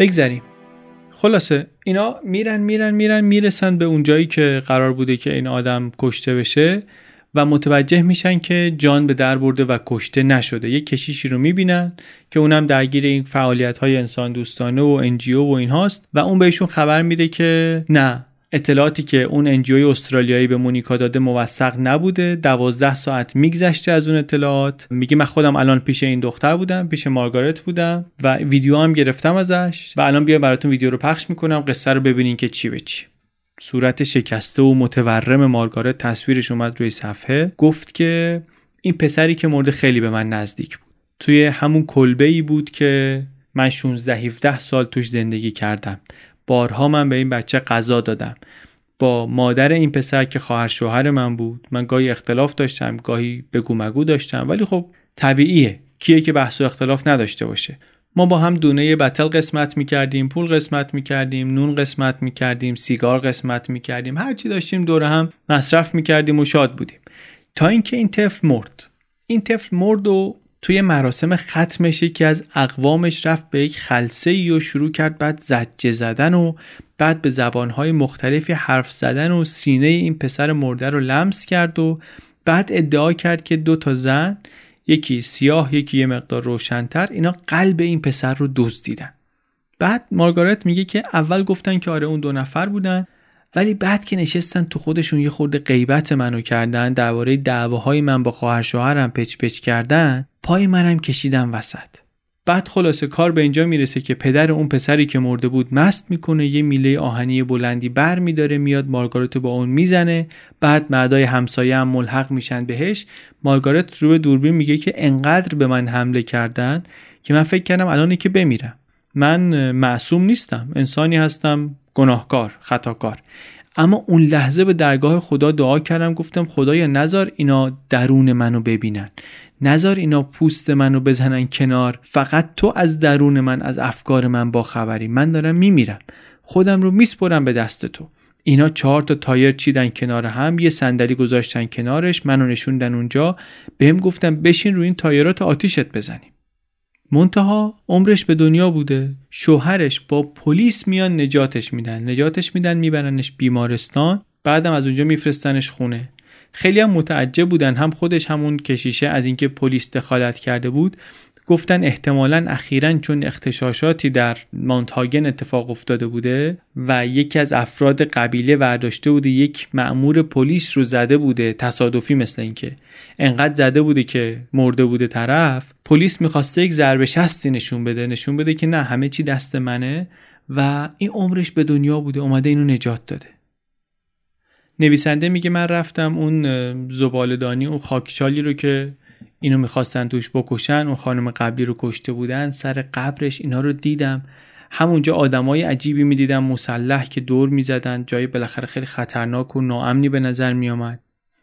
بگذریم. خلاصه اینا میرن میرن میرن می‌رسن به اون جایی که قرار بوده که این آدم کشته بشه و متوجه میشن که جان به در برده و کشته نشده. یه کشیشی رو می‌بینن که اونم درگیر این فعالیت های انسان دوستانه و انجیو و این هاست و اون بهشون خبر میده که نه اطلاعاتی که اون انجیوی استرالیایی به مونیکا داده موثق نبوده. دوازده ساعت میگذشته از اون اطلاعات. میگه من خودم الان پیش این دختر بودم پیش مارگارت بودم و ویدیو هم گرفتم ازش و الان بیا براتون ویدیو رو پخش می‌کنم قصه رو ببینین که چی به چی. صورت شکسته و متورم مارگارت تصویرش اومد روی صفحه. گفت که این پسری که مورد خیلی به من نزدیک بود. توی همون کلبه ای بود که من 16 17 سال توش زندگی کردم. بارها من به این بچه غذا دادم. با مادر این پسر که خواهر شوهر من بود من گاهی اختلاف داشتم گاهی بگو مگو داشتم ولی خب طبیعیه. کیه که بحث و اختلاف نداشته باشه؟ ما با هم دونه بتل قسمت می‌کردیم پول قسمت می‌کردیم نون قسمت می‌کردیم سیگار قسمت می‌کردیم هرچی داشتیم دوره هم مصرف می‌کردیم و شاد بودیم. تا اینکه این طفل مرد. این طفل مرد و توی مراسم ختمش یکی از اقوامش رفت به یک خلصه ای و شروع کرد بعد زجه زدن و بعد به زبانهای مختلفی حرف زدن و سینه این پسر مرده رو لمس کرد و بعد ادعا کرد که دو تا زن یکی سیاه یکی یه مقدار روشنتر اینا قلب این پسر رو دزدیدن بعد مارگارت میگه که اول گفتن که آره اون دو نفر بودن ولی بعد که نشستن تو خودشون یه خورده غیبت منو کردن درباره دعواهای من با خواهر شوهرم پچ پچ کردن پای منم کشیدم وسط. بعد خلاصه کار به اینجا می‌رسه که پدر اون پسری که مرده بود مست می‌کنه یه میله آهنی بلندی بر میداره میاد مارگارت با اون می‌زنه. بعد معدای همسایه هم ملحق میشن بهش. مارگارت رو به دوربین میگه که انقدر به من حمله کردن که من فکر کردم الانه که بمیرم. من معصوم نیستم. انسانی هستم. گناهکار خطاکار. اما اون لحظه به درگاه خدا دعا کردم گفتم خدایا نزار اینا درون منو ببینن. نزار اینا پوست منو بزنن کنار. فقط تو از درون من از افکار من با خبری. من دارم میمیرم. خودم رو میسپرم به دست تو. اینا چهار تا تایر چیدن کنار هم یه صندلی گذاشتن کنارش منو نشوندن اونجا. بهم گفتم بشین روی این تایرات آتیشت بزنیم. منتها عمرش به دنیا بوده شوهرش با پلیس میان نجاتش میدن. نجاتش میدن میبرنش بیمارستان بعدم از اونجا میفرستنش خونه. خیلی هم متعجب بودن هم خودش همون کشیشه از اینکه پلیس دخالت کرده بود. گفتن احتمالا اخیرا چون اختشاشاتی در مانتاگن اتفاق افتاده بوده و یکی از افراد قبیله ورداشته بوده یک مأمور پلیس رو زده بوده تصادفی مثل اینکه. انقدر زده بوده که مرده بوده طرف پلیس می‌خواسته یک ضربه شستی نشون بده. نشون بده که نه همه چی دست منه و این عمرش به دنیا بوده اومده اینو نجات داده. نویسنده میگه من رفتم اون زبالدانی اون خاکشالی رو که اینو می‌خواستن توش بکشن اون خانم قبلی رو کشته بودن سر قبرش اینا رو دیدم. همونجا آدمای عجیبی می‌دیدم مسلح که دور می‌زدن جای بالاخره خیلی خطرناک و ناامنی به نظر میآمد.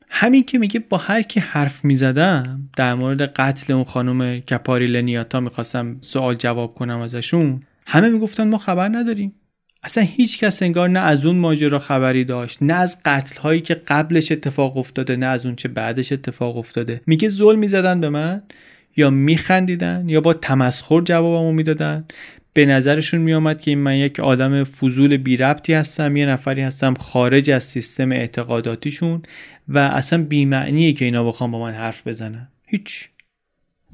همین که میگه با هر کی حرف می‌زدم در مورد قتل اون خانم کپاری لنیاتا می‌خواستم سوال جواب کنم ازشون. همه می‌گفتن ما خبر نداریم. اصلا هیچ کس انگار نه از اون ماجرا خبری داشت نه از قتل هایی که قبلش اتفاق افتاده نه از اون چه بعدش اتفاق افتاده. میگه ظلم می‌زدن به من یا میخندیدن یا با تمسخر جوابمو می‌دادن. به نظرشون میآمد که من یک آدم فضول بی ربطی هستم یه نفری هستم خارج از سیستم اعتقاداتیشون و اصلا بیمعنیه که اینا بخوام با من حرف بزنن. هیچ.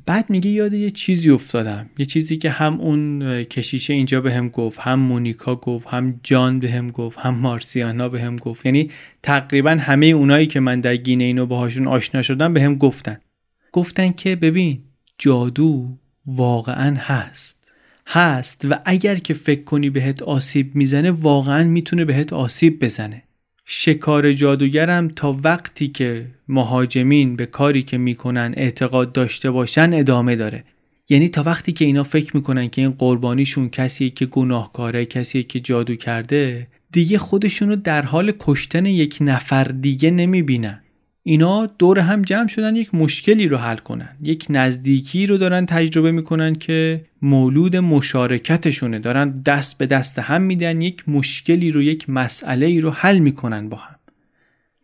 بعد میگه یاد یه چیزی افتادم. یه چیزی که هم اون کشیشه اینجا به هم گفت هم مونیکا گفت هم جان به هم گفت هم مارسیانا به هم گفت. یعنی تقریبا همه اونایی که من در گینه اینو باهاشون آشنا شدم به هم گفتن. گفتن که ببین جادو واقعا هست. هست و اگر که فکر کنی بهت آسیب می‌زنه واقعا می‌تونه بهت آسیب بزنه. شکار جادوگرم تا وقتی که مهاجمین به کاری که می‌کنن اعتقاد داشته باشن ادامه داره. یعنی تا وقتی که اینا فکر می‌کنن که این قربانیشون کسیه که گناهکاره کسیه که جادو کرده دیگه خودشونو در حال کشتن یک نفر دیگه نمی‌بینن. اینا دور هم جمع شدن یک مشکلی رو حل کنن. یک نزدیکی رو دارن تجربه می‌کنن که مولود مشارکتشونه. دارن دست به دست هم میدن یک مشکلی رو یک مسئله ای رو حل می‌کنن با هم.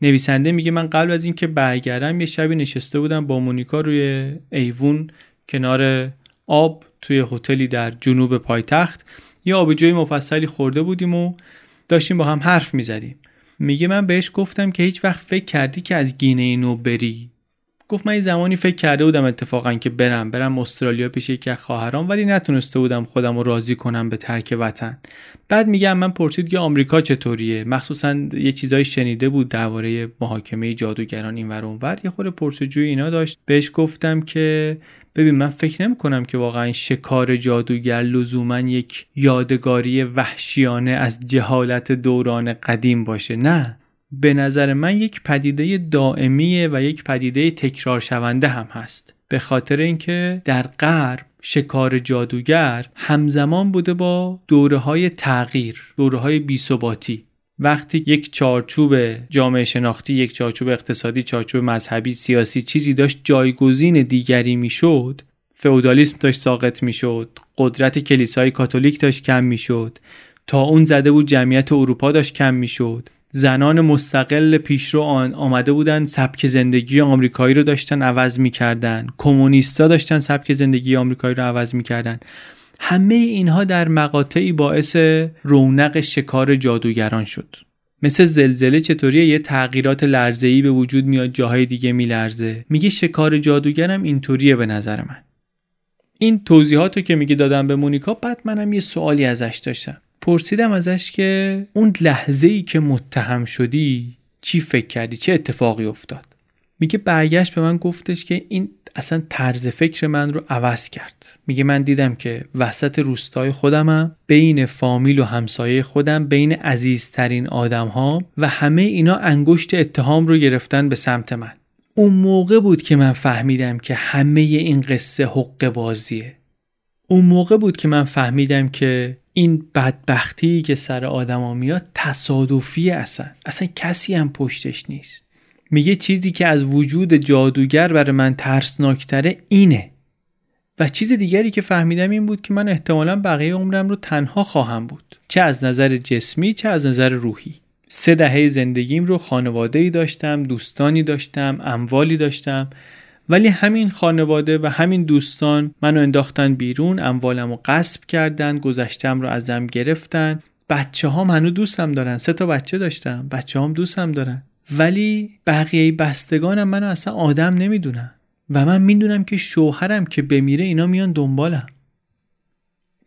نویسنده میگه من قبل از اینکه برگردم یه شبی نشسته بودم با مونیکا روی ایوون کنار آب توی هتلی در جنوب پایتخت. یه آبجوی مفصلی خورده بودیم و داشتیم با هم حرف می‌زدیم. میگه من بهش گفتم که هیچ وقت فکر کردی که از گینه نو بری. گفت من این زمانی فکر کرده بودم اتفاقا که برم. برم استرالیا پیش یکی از خواهرام ولی نتونسته بودم خودم رو راضی کنم به ترک وطن. بعد میگم من پرسید که آمریکا چطوریه؟ مخصوصا یه چیزایی شنیده بود درباره محاکمه جادوگران این ور اونور. یه خورده پرسجوی اینا داشت. بهش گفتم که ببین من فکر نمی کنم که واقعا شکار جادوگر لزوما یک یادگاری وحشیانه از جهالت دوران قدیم باشه. نه. به نظر من یک پدیده دائمیه و یک پدیده تکرار شونده هم هست. به خاطر اینکه در غرب شکار جادوگر همزمان بوده با دوره های تغییر دوره های بیثباتی. وقتی یک چارچوب جامعه شناختی یک چارچوب اقتصادی چارچوب مذهبی سیاسی چیزی داشت جایگزین دیگری می‌شد فئودالیسم داشت ساقط می‌شد قدرت کلیسای کاتولیک داشت کم می‌شد تا اون زده بود جمعیت اروپا داشت کم می‌شد. زنان مستقل پیشرو آن آمده بودن سبک زندگی آمریکایی رو داشتن عوض می‌کردن. کمونیستا داشتن سبک زندگی آمریکایی رو عوض می‌کردن. همه اینها در مقاطعی باعث رونق شکار جادوگران شد. مثل زلزله چطوریه؟ یه تغییرات لرزه‌ای به وجود میاد جاهای دیگه میلرزه. میگه شکار جادوگرم اینطوریه به نظر من. این توضیحاتو که میگه دادم به مونیکا بعد منم یه سوالی ازش داشتم. پرسیدم ازش که اون لحظه ای که متهم شدی چی فکر کردی؟ چه اتفاقی افتاد؟ میگه برگشت به من گفتش که این اصلا طرز فکر من رو عوض کرد. میگه من دیدم که وسط روستای خودمم بین فامیل و همسایه خودم بین عزیزترین آدم ها و همه اینا انگشت اتهام رو گرفتن به سمت من. اون موقع بود که من فهمیدم که همه این قصه حق بازیه. اون موقع بود که من فهمیدم که این بدبختی که سر آدما میاد تصادفی اصلا. اصلا کسی هم پشتش نیست. میگه چیزی که از وجود جادوگر برای من ترسناکتره اینه. و چیز دیگری که فهمیدم این بود که من احتمالا بقیه عمرم رو تنها خواهم بود. چه از نظر جسمی چه از نظر روحی. سه دهه زندگیم رو خانواده ای داشتم دوستانی داشتم اموالی داشتم. ولی همین خانواده و همین دوستان منو انداختن بیرون اموالم رو غصب کردن گذشتم رو ازم گرفتن. بچه ها منو دوستم دارن. سه تا بچه داشتم. بچه هم دوستم دارن. ولی بقیه بستگانم منو اصلا آدم نمی‌دونن و من می‌دونم که شوهرم که بمیره اینا میان دنبالم.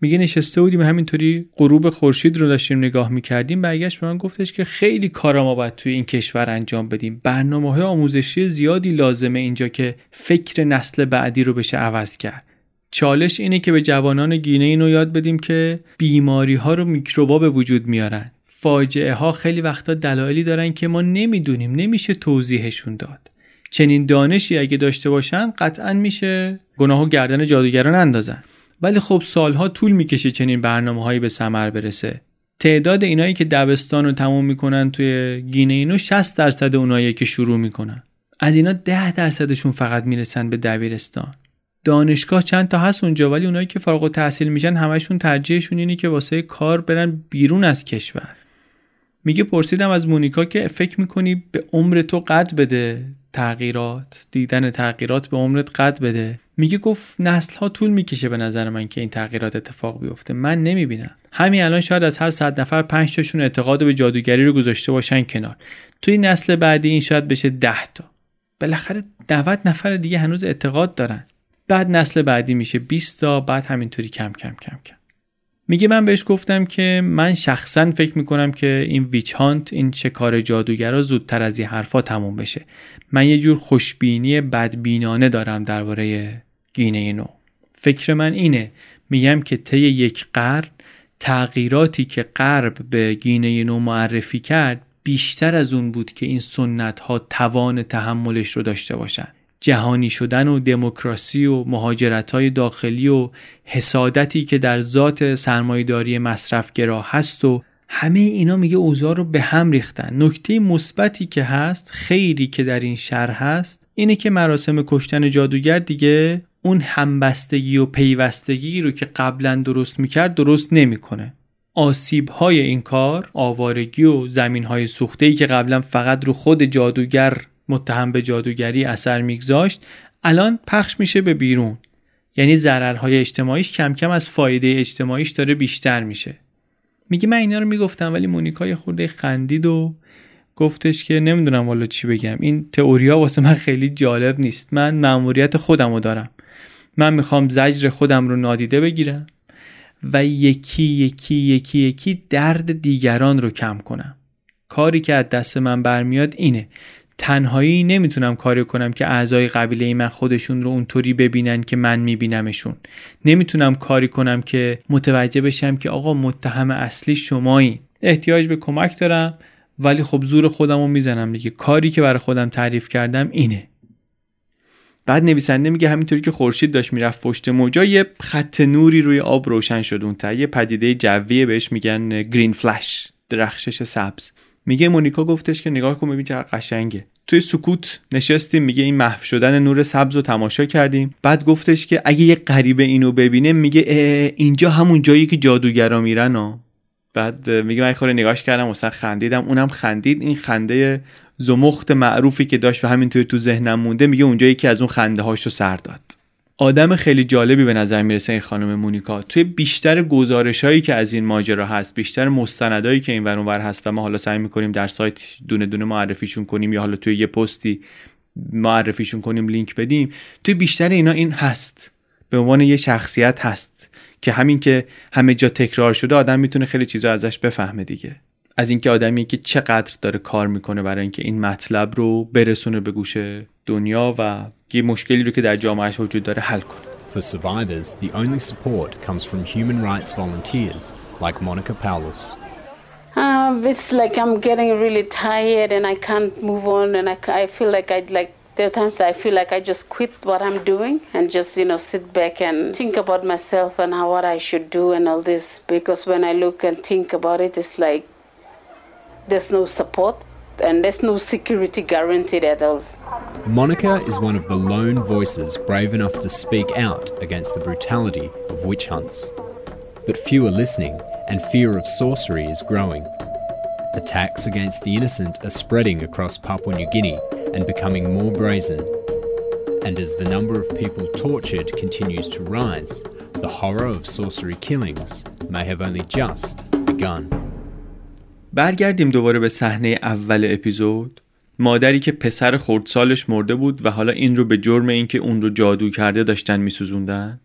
میگه نشسته بودیم همینطوری غروب خورشید رو داشتیم نگاه می‌کردیم برگشت به من گفتش که خیلی کارا ما باید توی این کشور انجام بدیم. برنامه های آموزشی زیادی لازمه اینجا که فکر نسل بعدی رو بشه عوض کرد. چالش اینه که به جوانان گینه اینو یاد بدیم که بیماری ها رو میکروبا به وجود میارن. فاجعه ها خیلی وقتا دلایلی دارن که ما نمی‌دونیم نمیشه توضیحشون داد. چنین دانشی اگه داشته باشن قطعا میشه گناه و گردن جادوگران اندازن. ولی خب سالها طول می‌کشه چنین برنامه هایی به ثمر برسه. تعداد اینایی که دبستان رو تموم می‌کنن توی گینه اینو 60 درصد اونایی که شروع می‌کنن. از اینا 10 درصدشون فقط می‌رسن به دبیرستان. دانشگاه چند تا هست اونجا ولی اونایی که فارغ التحصیل میشن همشون ترجیحشون اینه که واسه کار برن بیرون از کشور. میگه پرسیدم از مونیکا که فکر می‌کنی به عمر تو قد بده تغییرات؟ دیدن تغییرات به عمرت قد بده. میگه گفت نسل ها طول می‌کشه به نظر من که این تغییرات اتفاق بیفته. من نمی‌بینم. همین الان شاید از هر صد نفر 5 تاشون اعتقاد به جادوگری رو گذاشته باشن کنار. توی نسل بعدی این شاید بشه 10 تا. بالاخره 90 نفر دیگه هنوز اعتقاد دارن. بعد نسل بعدی میشه 20 تا بعد همینطوری کم کم کم کم. میگه من بهش گفتم که من شخصا فکر می‌کنم که این ویچ هانت این شکار جادوگرا زودتر از این حرفا تموم بشه. من یه جور خوشبینی بدبینانه دارم درباره گینه نو فکر من اینه. میگم که طی یک قرن تغییراتی که غرب به گینه نو معرفی کرد بیشتر از اون بود که این سنت ها توان تحملش رو داشته باشن. جهانی شدن و دموکراسی و مهاجرت های داخلی و حسادتی که در ذات سرمایهداری مصرفگرا هست و همه اینا میگه اوضاع رو به هم ریختن. نکته مثبتی که هست خیری که در این شهر هست اینه که مراسم کشتن جادوگر دیگه اون همبستگی و پیوستگی رو که قبلا درست می‌کرد درست نمی‌کنه. آسیب های این کار آوارگی و زمین های که قبلا فقط رو خود جادوگر متهم به جادوگری اثر میگذاشت الان پخش میشه به بیرون. یعنی ضررهای اجتماعیش کم کم از فایده اجتماعیش داره بیشتر میشه. میگه من اینا رو می‌گفتم ولی مونیکا یه خورده خندید و گفتش که نمی‌دونم والا چی بگم. این تئوریا واسه من خیلی جالب نیست. من مأموریت خودم رو دارم. من می‌خوام زجر خودم رو نادیده بگیرم و یکی یکی یکی یکی درد دیگران رو کم کنم. کاری که از دست من برمیاد اینه. تنهایی نمی‌تونم کاری کنم که اعضای قبیله من خودشون رو اونطوری ببینن که من میبینمشون. نمی‌تونم کاری کنم که متوجه بشم که آقا متهم اصلی شمایی. احتیاج به کمک دارم ولی خب زور خودم رو می‌زنم دیگه. کاری که برای خودم تعریف کردم اینه. بعد نویسنده میگه همینطوری که خورشید داشت می‌رفت پشت موجا یه خط نوری روی آب روشن شد اون تا یه پدیده جویه بهش میگن گرین فلش درخشش سبز. میگه مونیکا گفتش که نگاه کن ببین چقدر قشنگه. توی سکوت نشستیم میگه این محو شدن نور سبز رو تماشا کردیم. بعد گفتش که اگه یه غریبه اینو ببینه میگه اینجا همون جایی که جادوگرا میرن ها. بعد میگه من خورده نگاش کردم مثلا خندیدم. اونم خندید. این خنده زمخت معروفی که داشت و همینطور تو ذهنم مونده میگه اونجا یکی از اون خنده هاشو سر داد. آدم خیلی جالبی به نظر می‌رسه این خانم مونیکا. توی بیشتر گزارش هایی که از این ماجرا هست بیشتر مستندایی که این ور هست و ما حالا سعی می‌کنیم در سایت دونه دونه معرفیشون کنیم یا حالا توی یه پستی معرفیشون کنیم لینک بدیم توی بیشتر اینا این هست. به عنوان یه شخصیت هست که همین که همه جا تکرار شده آدم می‌تونه خیلی چیزا ازش بفهمه دیگه. از اینکه آدمی که چقدر داره کار می‌کنه برای اینکه این مطلب رو برسونه به گوش دنیا و یه مشکلی رو که در جامعهش وجود داره حل کنه For survivors, the only support comes from human rights volunteers like Monica Paulus. Uh, it's like I'm getting really tired and I can't move on and I, I feel like I'd like there are times I feel like I just quit what I'm doing and just you know sit back and think about myself and how what I should do and all this because when I look and think about it it's like there's no support and there's no security guaranteed at all. Monica is one of the lone voices brave enough to speak out against the brutality of witch hunts. But few are listening, and fear of sorcery is growing. Attacks against the innocent are spreading across Papua New Guinea and becoming more brazen. And as the number of people tortured continues to rise, the horror of sorcery killings may have only just begun. برگردیم دوباره به صحنه اول اپیزود مادری که پسر خردسالش مرده بود و حالا این رو به جرم اینکه اون رو جادو کرده داشتن میسوزوندن.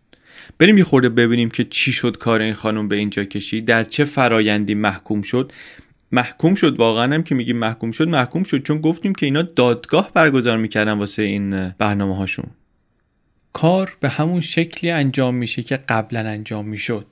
بریم یه خورده ببینیم که چی شد کار این خانم به اینجا کشید در چه فرایندی محکوم شد. محکوم شد واقعا هم که میگیم محکوم شد محکوم شد چون گفتیم که اینا دادگاه برگزار می‌کردن واسه این برنامه هاشون کار به همون شکلی انجام میشه که قبلا انجام می‌شد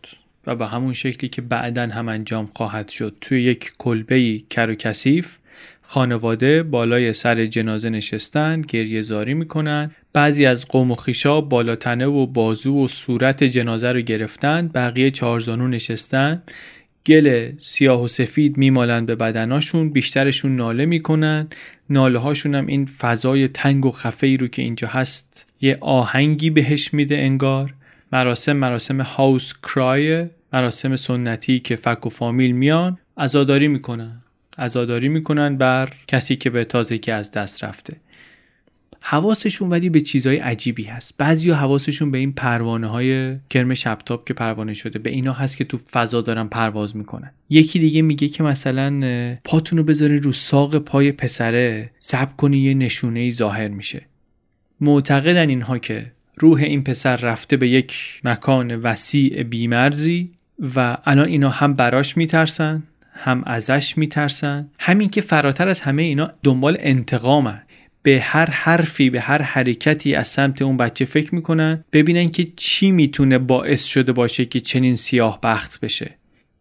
و به همون شکلی که بعدا هم انجام خواهد شد. توی یک کلبه کر و کثیف خانواده بالای سر جنازه نشستن گریه زاری می‌کنن. بعضی از قوم و خیشا بالاتنه و بازو و صورت جنازه رو گرفتن. بقیه چهارزانو نشستن. گل سیاه و سفید میمالن به بدناشون بیشترشون ناله می‌کنن. ناله هاشون هم این فضای تنگ و خفه رو که اینجا هست یه آهنگی بهش میده انگار. مراسم مراسم هاوس کرای مراسم سنتی که فک و فامیل میان عزاداری می‌کنن. عزاداری می‌کنن بر کسی که به تازگی از دست رفته. حواسشون ولی به چیزهای عجیبی هست. بعضی حواسشون به این پروانه های کرم شبتاب که پروانه شده به اینا هست که تو فضا دارن پرواز می‌کنن. یکی دیگه میگه که مثلا پاتون رو بذارین رو ساق پای پسره سب کنی یه نشونه ای ظاهر میشه. معتقدن اینها که روح این پسر رفته به یک مکان وسیع بیمرزی و الان اینا هم براش میترسن. هم ازش میترسن. همین که فراتر از همه اینا دنبال انتقامن به هر حرفی به هر حرکتی از سمت اون بچه فکر می‌کنن ببینن که چی می‌تونه باعث شده باشه که چنین سیاه بخت بشه.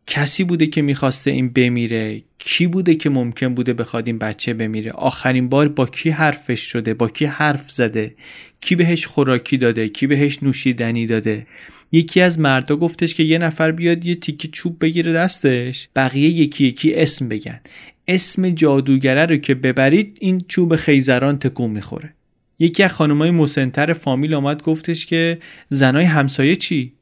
کسی بوده که می‌خواسته این بمیره؟ کی بوده که ممکن بوده بخواد این بچه بمیره؟ آخرین بار با کی حرفش شده؟ با کی حرف زده؟ کی بهش خوراکی داده؟ کی بهش نوشیدنی داده؟ یکی از مردا گفتش که یه نفر بیاد یه تیکه چوب بگیره دستش. بقیه یکی یکی اسم بگن. اسم جادوگره رو که ببرید این چوب خیزران تکون می‌خوره. یکی از خانمای مسنتر فامیل آمد گفتش که زنای همسایه چی؟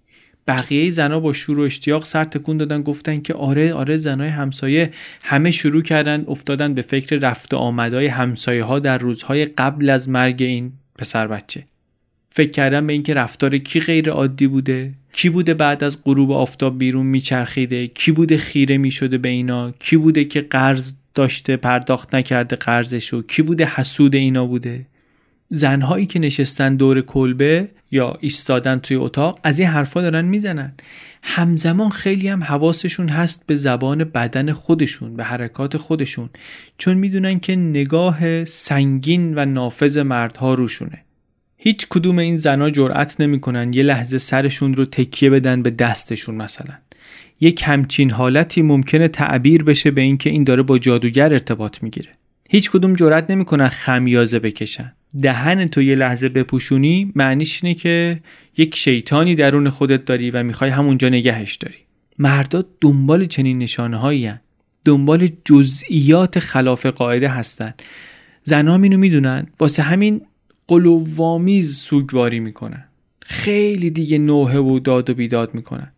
بقیه زنا با شور و اشتیاق سر تکون دادن گفتن که آره آره زنای همسایه همه شروع کردن افتادن به فکر رفت آمدای همسایه ها در روزهای قبل از مرگ این پسر بچه. فکر کردن به اینکه رفتار کی غیر عادی بوده کی بوده بعد از غروب آفتاب بیرون میچرخیده کی بوده خیره می‌شده به اینا کی بوده که قرض داشته پرداخت نکرده قرضشو کی بوده حسود اینا بوده. زنهایی که نشستن دور کلبه یا ایستادن توی اتاق از این حرفا دارن می‌زنن. همزمان خیلی هم حواسشون هست به زبان بدن خودشون به حرکات خودشون چون می‌دونن که نگاه سنگین و نافذ مردها روشونه. هیچ کدوم این زنا جرأت نمی‌کنن یه لحظه سرشون رو تکیه بدن به دستشون مثلا. یک همچین حالتی ممکنه تعبیر بشه به اینکه این داره با جادوگر ارتباط می‌گیره. هیچ کدوم جرأت نمی‌کنن خمیازه بکشن. دهن تو یه لحظه بپوشونی معنیش اینه که یک شیطانی درون خودت داری و می‌خوای همونجا نگهش داری. مردا دنبال چنین نشانه هایی هن. دنبال جزئیات خلاف قاعده هستن. زنها اینو می‌دونن. واسه همین قلووامیز سوگواری می‌کنن خیلی دیگه نوحه و داد و بیداد می‌کنن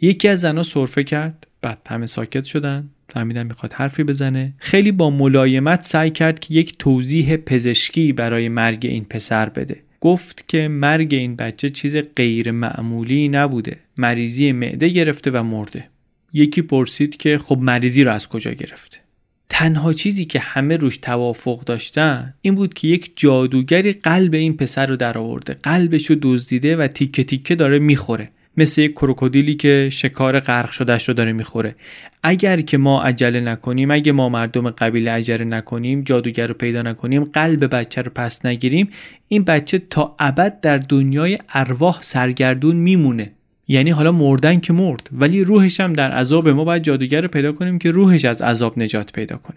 یکی از زنها سرفه کرد بعد همه ساکت شدن. فهمیدن می‌خواد حرفی بزنه. خیلی با ملایمت سعی کرد که یک توضیح پزشکی برای مرگ این پسر بده. گفت که مرگ این بچه چیز غیر معمولی نبوده. مریضی معده گرفته و مرده. یکی پرسید که خب مریضی رو از کجا گرفته تنها چیزی که همه روش توافق داشتن این بود که یک جادوگری قلب این پسر رو در آورده. قلبش رو دزدیده و تیکه تیکه داره می‌خوره. مثل یک کروکودیلی که شکار غرق شدهش رو داره می‌خوره. اگر که ما عجله نکنیم اگه ما مردم قبیله عجله نکنیم جادوگر رو پیدا نکنیم قلب بچه رو پس نگیریم این بچه تا ابد در دنیای ارواح سرگردون میمونه. یعنی حالا مردن که مرد ولی روحش هم در عذاب ما باید جادوگر رو پیدا کنیم که روحش از عذاب نجات پیدا کنه.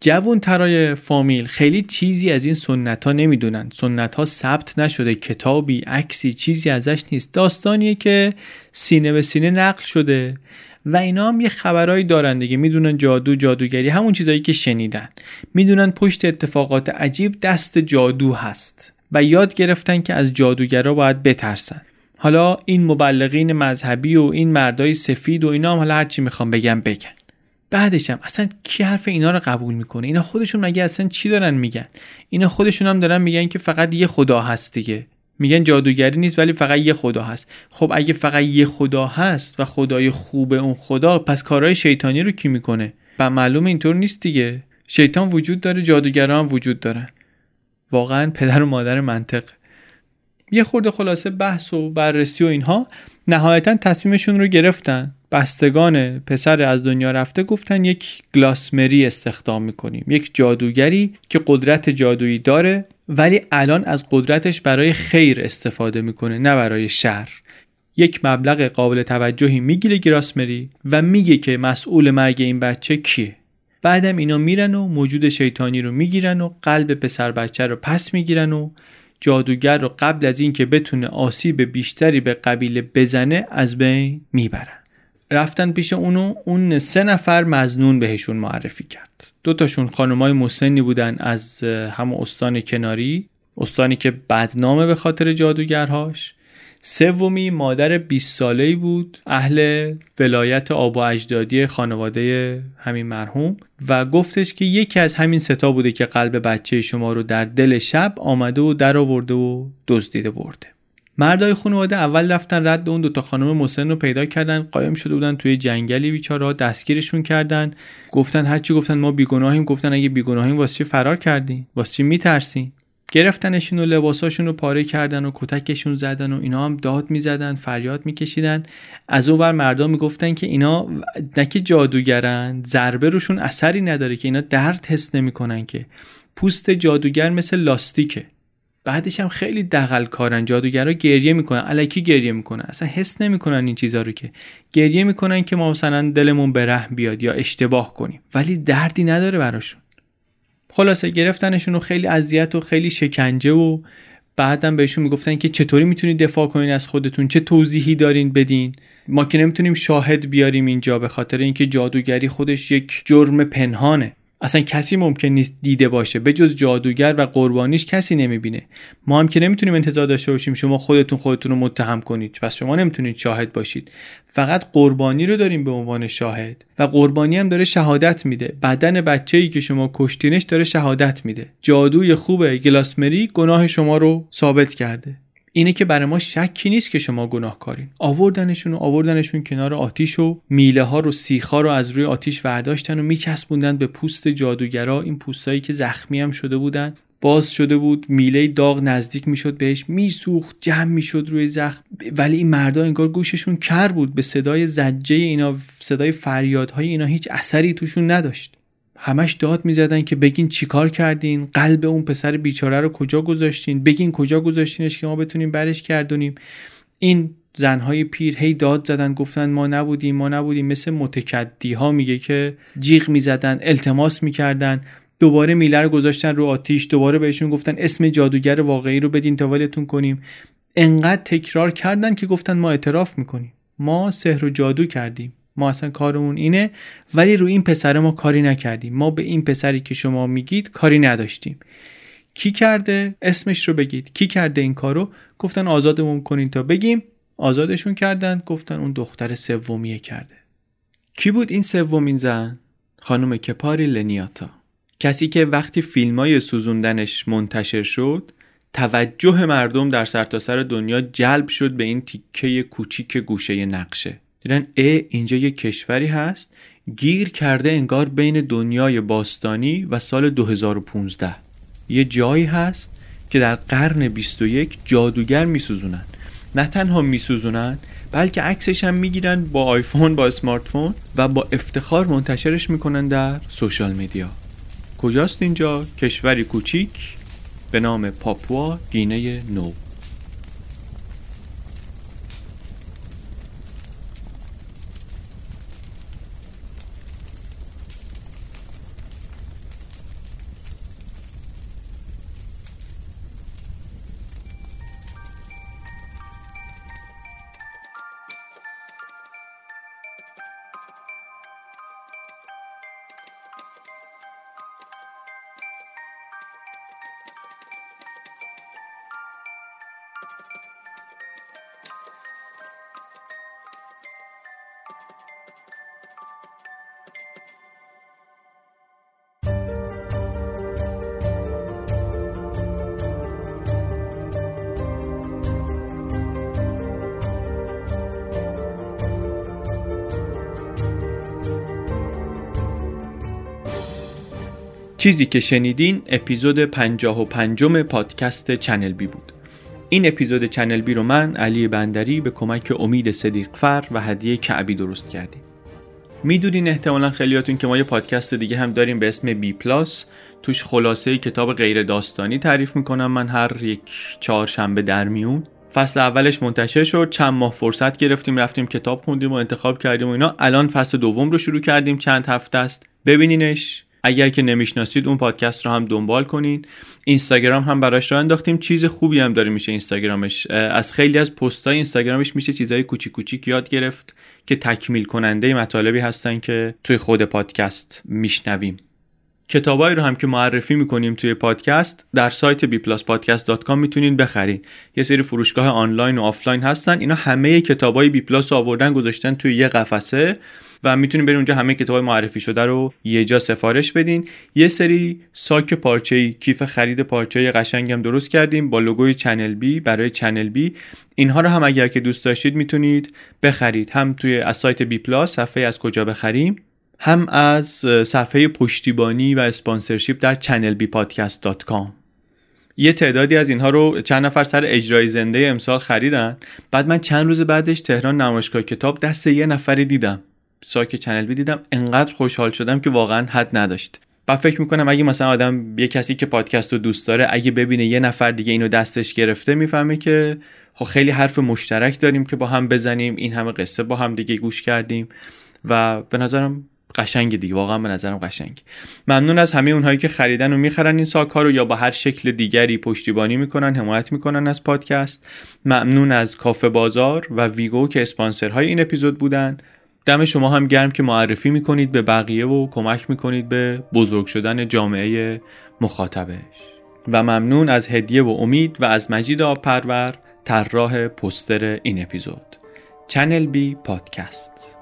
جوون ترای فامیل خیلی چیزی از این سنت ها نمی‌دونن. سنت ها ثبت نشده کتابی عکسی چیزی ازش نیست. داستانیه که سینه به سینه نقل شده و اینا هم یه خبرهایی دارن دیگه. می‌دونن جادو جادوگری همون چیزایی که شنیدن. می‌دونن پشت اتفاقات عجیب دست جادو هست و یاد گرفتن که از جادوگرا باید بترسن. حالا این مبلغین مذهبی و این مردای سفید و اینا هم حالا هرچی می‌خوام بگم بگن. بعدش هم اصلا کی حرف اینا رو قبول می‌کنه؟ اینا خودشون مگه اصلا چی دارن میگن؟ اینا خودشون هم دارن میگن که فقط یه خدا هست دیگه. میگن جادوگری نیست ولی فقط یه خدا هست. خب اگه فقط یه خدا هست و خدای خوب اون خدا پس کارهای شیطانی رو کی می‌کنه؟ و معلوم اینطور نیست دیگه. شیطان وجود داره جادوگرا هم وجود دارن. واقعا پدر و مادر منطق. یه خورده خلاصه بحث و بررسی و اینها نهایتا تصمیمشون رو گرفتن. بستگان پسر از دنیا رفته گفتن یک گلاسمری استخدام می‌کنیم. یک جادوگری که قدرت جادویی داره ولی الان از قدرتش برای خیر استفاده می‌کنه نه برای شر. یک مبلغ قابل توجهی می‌گیره گلاسمری و میگه که مسئول مرگ این بچه کیه. بعدم اینا میرن و موجود شیطانی رو می‌گیرن و قلب پسر بچه رو پس می‌گیرن و جادوگر رو قبل از اینکه بتونه آسیب بیشتری به قبیله بزنه از بین می‌برن. رفتن پیش اونو اون سه نفر مزنون بهشون معرفی کرد. دو تاشون خانمای مسنی بودن از همون استان کناری. استانی که بدنامه به خاطر جادوگرهاش. سومی مادر 20 ساله‌ای بود اهل ولایت آب و اجدادی خانواده همین مرحوم و گفتش که یکی از همین ستا بوده که قلب بچه شما رو در دل شب آمده و در آورده و دزدیده برده. مردای خانواده اول رفتن رد اون دوتا خانم مسن رو پیدا کردن قایم شده بودن توی جنگلی بیچاره دستگیرشون کردن. گفتن هرچی گفتن ما بیگناهیم گفتن اگه بیگناهیم واسه فرار کردین واسه چی میترسین گرفتنشون و لباساشون رو پاره کردن و کتکشون زدن و اینا هم داد می‌زدن فریاد میکشیدن. از اون ور مردم می‌گفتن که اینا نکه جادوگرن ضربه روشون اثری نداره که اینا درد حس نمی‌کنن که. پوست جادوگر مثل لاستیکه. بعدش هم خیلی دقل کارن جادوگرا گریه می‌کنن الکی گریه می‌کنن. اصلا حس نمی‌کنن این چیزها رو که. گریه می‌کنن که ما مثلا دلمون به رحم بیاد یا اشتباه کنیم. ولی دردی نداره براشون. خلاصه گرفتنشون و خیلی اذیت و خیلی شکنجه و بعدم بهشون می‌گفتن که چطوری می‌تونید دفاع کنین از خودتون؟ چه توضیحی دارین بدین؟ ما که نمی‌تونیم شاهد بیاریم اینجا به خاطر اینکه جادوگری خودش یک جرم پنهانه. اصلا کسی ممکن نیست دیده باشه. به جز جادوگر و قربانیش کسی نمی‌بینه. ما هم که نمی‌تونیم انتظار داشته باشیم شما خودتون خودتون رو متهم کنید. پس شما نمی‌تونید شاهد باشید. فقط قربانی رو داریم به عنوان شاهد. و قربانی هم داره شهادت میده. بدن بچه ای که شما کشتینش داره شهادت میده. جادوی خوب گلاسمری گناه شما رو ثابت کرده. اینه که برای ما شکی نیست که شما گناهکارین. آوردنشون و آوردنشون کنار آتیش و میله ها رو سیخ رو از روی آتیش برداشتن و میچسبوندن به پوست جادوگرا. این پوستایی که زخمی هم شده بودن. باز شده بود میله داغ نزدیک می‌شد بهش میسوخت جمع می‌شد روی زخم. ولی این مردا انگار گوششون کر بود به صدای زجه اینا صدای فریادهای اینا هیچ اثری توشون نداشت. همش داد می‌زدن که بگین چیکار کردین؟ قلب اون پسر بیچاره رو کجا گذاشتین؟ بگین کجا گذاشتینش که ما بتونیم برش کردونیم این زنهای پیر هی داد زدن گفتن ما نبودیم ما نبودیم. مثل متکدی ها میگه که جیغ می‌زدن التماس می‌کردن. دوباره میله رو گذاشتن رو آتیش دوباره بهشون گفتن اسم جادوگر واقعی رو بدین تا ولتون کنیم. انقدر تکرار کردن که گفتن ما اعتراف می‌کنیم. ما سحر و جادو کردیم. ما اصلا کارمون اینه ولی رو این پسر ما کاری نکردیم. ما به این پسری که شما میگید کاری نداشتیم. کی کرده؟ اسمش رو بگید. کی کرده این کارو؟ گفتن آزادمون کنین تا بگیم. آزادشون کردن. گفتن اون دختر سومیه کرده. کی بود این سومین زن؟ خانم کپاری لنیاتا. کسی که وقتی فیلم های سوزوندنش منتشر شد توجه مردم در سرتاسر سر دنیا جلب شد به این تیکه کوچیک گوشه نقشه. دیدن ا اینجا یه کشوری هست گیر کرده انگار بین دنیای باستانی و سال 2015 یه جایی هست که در قرن 21 جادوگر میسوزونن. نه تنها میسوزونن بلکه عکسش هم می‌گیرن با آیفون با اسمارت فون و با افتخار منتشرش می‌کنن در سوشال میدیا. کجاست اینجا؟ کشوری کوچیک به نام پاپوا گینه نو. چیزی که شنیدین اپیزود 55 پادکست چنل بی بود. این اپیزود چنل بی رو من علی بندری به کمک امید صدیقفر و هدیه کعبی درست کردیم. می‌دونین احتمالا خیلیاتون که ما یه پادکست دیگه هم داریم به اسم بی پلاس. توش خلاصه کتاب غیر داستانی تعریف می‌کنم من هر یک چهارشنبه در میون. فصل اولش منتشر شد چند ماه فرصت گرفتیم رفتیم کتاب خوندیم و انتخاب کردیم و اینا. الان فصل دوم رو شروع کردیم چند هفته است. ببینینش. اگر که نمی‌شناسید اون پادکست رو هم دنبال کنین. اینستاگرام هم براش راه انداختیم. چیز خوبی هم داره میشه اینستاگرامش. از خیلی از پستای اینستاگرامش میشه چیزهای کوچیک کوچیک یاد گرفت که تکمیل کننده مطالبی هستن که توی خود پادکست میشنویم. کتابایی رو هم که معرفی می‌کنیم توی پادکست در سایت bpluspodcast.com می‌تونین بخرین. یه سری فروشگاه آنلاین و آفلاین هستن. اینا همه کتابای بی پلاس آوردن گذاشتن توی یه قفسه. و می‌تونید برید اونجا همه کتاب معرفی شده رو یه جا سفارش بدین. یه سری ساک پارچه‌ای کیف خرید پارچه‌ای قشنگ هم درست کردیم با لوگوی چنل بی برای چنل بی. اینها رو هم اگر که دوست داشتید می‌تونید بخرید. هم توی از سایت بی پلاس صفحه از کجا بخریم هم از صفحه پشتیبانی و sponsorship در channelbpodcast.com یه تعدادی از اینها رو چند نفر سر اجرای زنده امسال خریدن. بعد من چند روز بعدش تهران نمایشگاه کتاب دست یه نفری دیدم. ساک چنل بی دیدم انقدر خوشحال شدم که واقعا حد نداشت. و فکر می‌کنم اگه مثلا آدم یه کسی که پادکست رو دوست داره اگه ببینه یه نفر دیگه اینو دستش گرفته می‌فهمه که خب خیلی حرف مشترک داریم که با هم بزنیم این همه قصه با هم دیگه گوش کردیم و به نظرم قشنگ دیگه واقعا به نظرم قشنگ. ممنون از همه اونهایی که خریدن و می‌خرن این ساک ها رو یا با هر شکل دیگری پشتیبانی می‌کنن حمایت می‌کنن از پادکست. ممنون از کافه بازار و ویگو که اسپانسرهای این اپیزود بودن. دم شما هم گرم که معرفی می‌کنید به بقیه و کمک می‌کنید به بزرگ شدن جامعه مخاطبش. و ممنون از هدیه و امید و از مجید آبپرور طراح پستر این اپیزود. چنل بی پادکست